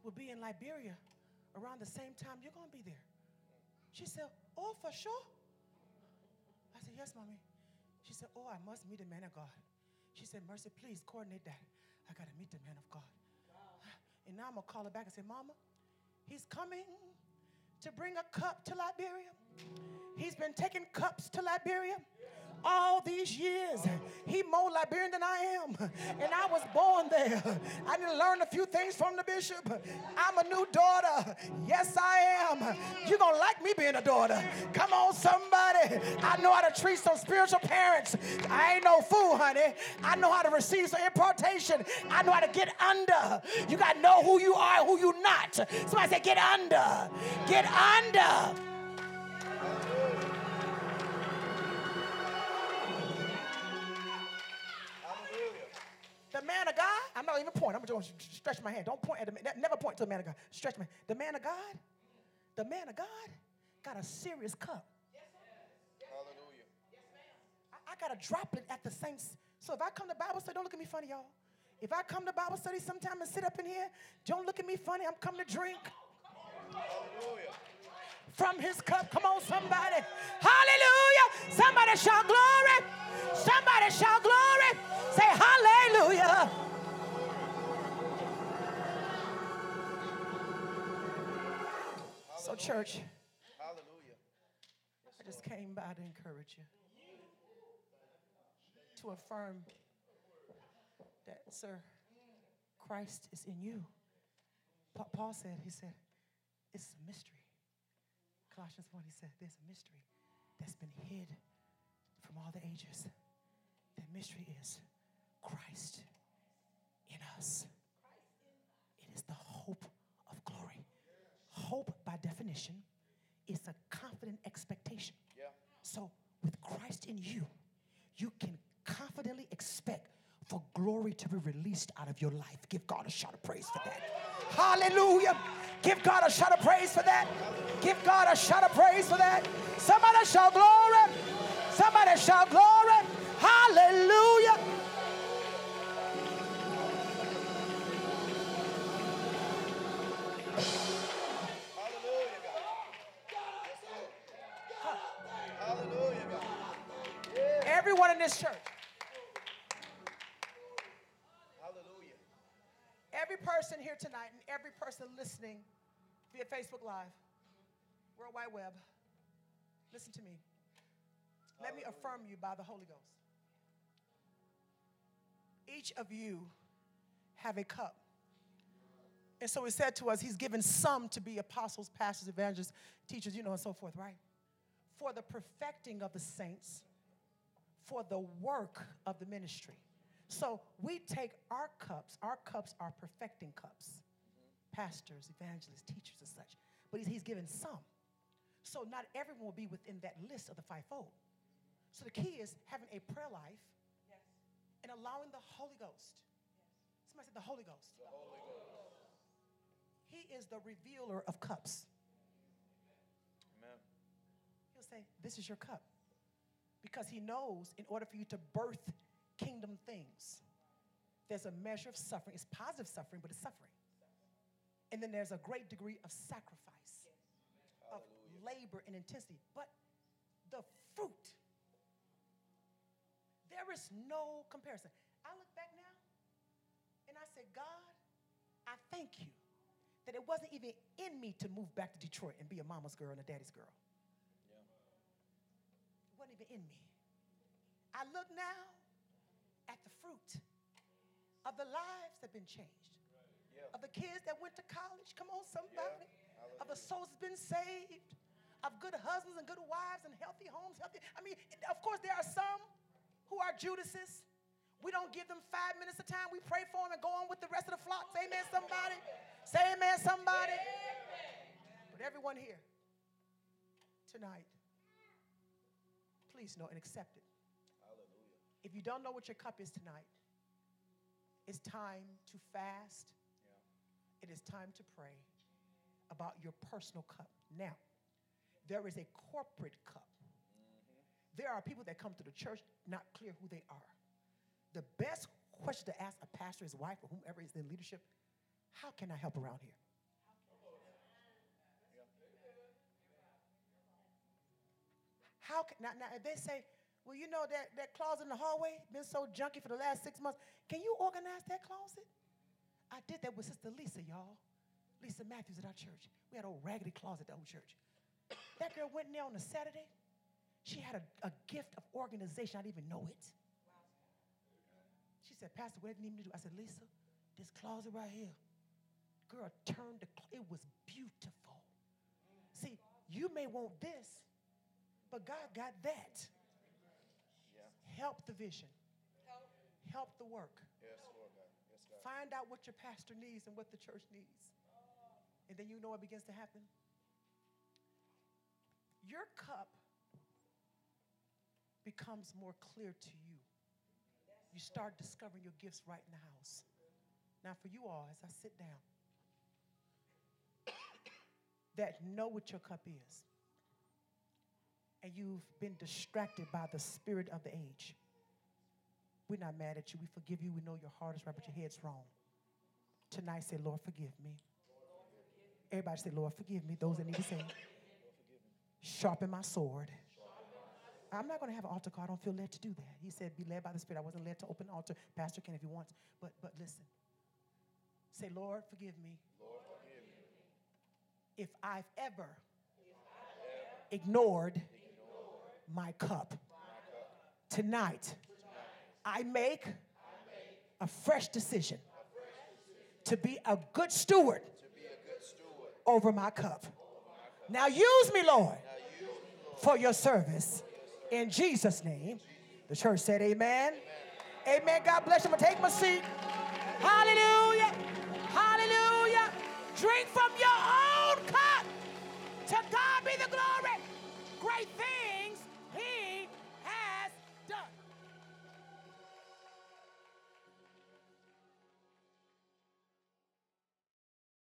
will be in Liberia around the same time you're going to be there. She said, Oh, for sure. I said, Yes, mommy. She said, Oh, I must meet the man of God. She said, Mercy, please coordinate that. I got to meet the man of God. And now I'm going to call her back and say, Mama, he's coming to bring a cup to Liberia. He's been taking cups to Liberia all these years. He more Liberian than I am. And I was born there. I didn't learn a few things from the bishop. I'm a new daughter. Yes, I am. You're to like me being a daughter. Come on, somebody. I know how to treat some spiritual parents. I ain't no fool, honey. I know how to receive some impartation. I know how to get under. You got to know who you are who you not. Somebody say, get under. Get under. Man of God, I'm not even pointing. I'm just going to stretch my hand. Don't point at the man. Never point to the man of God. Stretch my The man of God, the man of God got a serious cup. Hallelujah. Yes, I, I got a droplet at the same. So if I come to Bible study, don't look at me funny, y'all. If I come to Bible study sometime and sit up in here, don't look at me funny. I'm coming to drink Hallelujah. From his cup. Come on, somebody. Hallelujah. Somebody shout glory. Somebody shout glory. Say hallelujah. So, church, Hallelujah. I just came by to encourage you, to affirm that, sir, Christ is in you. Paul said, he said, it's a mystery. Colossians 1, he said, there's a mystery that's been hid from all the ages. That mystery is Christ in us. It is the hope of glory. Hope, by definition, is a confident expectation. Yeah. So, with Christ in you, you can confidently expect for glory to be released out of your life. Give God a shout of praise for that. Hallelujah. Give God a shout of praise for that. Give God a shout of praise for that. Somebody shout glory. Somebody shout glory. Hallelujah. Hallelujah, God. Yes, Hallelujah, Everyone in this church, Hallelujah. every person here tonight, and every person listening via Facebook Live, World Wide Web, listen to me. Let me affirm you by the Holy Ghost. Each of you have a cup And so he said to us, He's given some to be apostles, pastors, evangelists, teachers, you know, and so forth, right? For the perfecting of the saints, for the work of the ministry. So we take our cups, our cups are perfecting cups pastors, evangelists, teachers, and such. But he's, he's given some. So not everyone will be within that list of the fivefold. So the key is having a prayer life and allowing the Holy Ghost. Somebody said the Holy Ghost. The Holy Ghost. He is the revealer of cups. Amen. He'll say, This is your cup. Because he knows in order for you to birth kingdom things, there's a measure of suffering. It's positive suffering, but it's suffering. And then there's a great degree of sacrifice, of labor and intensity. But the fruit, there is no comparison. I look back now and I said, God, I thank you that it wasn't even in me to move back to Detroit and be a mama's girl and a daddy's girl. Yeah. It wasn't even in me. I look now fruit of the lives that have been changed, of the kids that went to college. Come on, somebody. Of the souls that's been saved, of good husbands and good wives and healthy homes. Healthy. I mean, of course, there are some who are Judases. We don't give them five minutes of time. We pray for them and go on with the rest of the flock. Say amen, somebody. Say amen, somebody. But everyone here tonight, please know and accept it. If you don't know what your cup is tonight, it's time to fast. Yeah. It is time to pray about your personal cup. Now, there is a corporate cup. Mm-hmm. There are people that come to the church not clear who they are. The best question to ask a pastor, his wife, or whomever is in leadership how can I help around here? How can, now, now, if they say, well, you know that, that closet in the hallway been so junky for the last six months, can you organize that closet? I did that with Sister Lisa, y'all. Lisa Matthews at our church. We had a raggedy closet at the old church. That girl went in there on a Saturday. She had a, a gift of organization. I didn't even know it. She said, Pastor, what do you need me to do? I said, Lisa, this closet right here. Girl turned the, cl- it was beautiful. See, you may want this, but God got that. Help the vision. Help the work. Yes, Lord God. Yes, God. Find out what your pastor needs and what the church needs. And then you know what begins to happen. Your cup becomes more clear to you. You start discovering your gifts right in the house. Now, for you all, as I sit down, that know what your cup is, and you've been distracted by the spirit of the age. We're not mad at you. We forgive you. We know your heart is right, but your head's wrong. Tonight, say, Lord, forgive me. Everybody say, Lord, forgive me. Those that need to say, sharpen my sword. I'm not going to have an altar call. I don't feel led to do that. He said, be led by the Spirit. I wasn't led to open an altar. Pastor can if he wants. But, but listen. Say, Lord, forgive me Lord, forgive me. if I've ever ignored my cup. Tonight, I make a fresh decision to be a good steward over my cup. Now use me, Lord, for your service. In Jesus' name. The church said, Amen. Amen. God bless you. I'm take my seat. Hallelujah. Hallelujah. Drink from your own cup. To God be the glory. Great things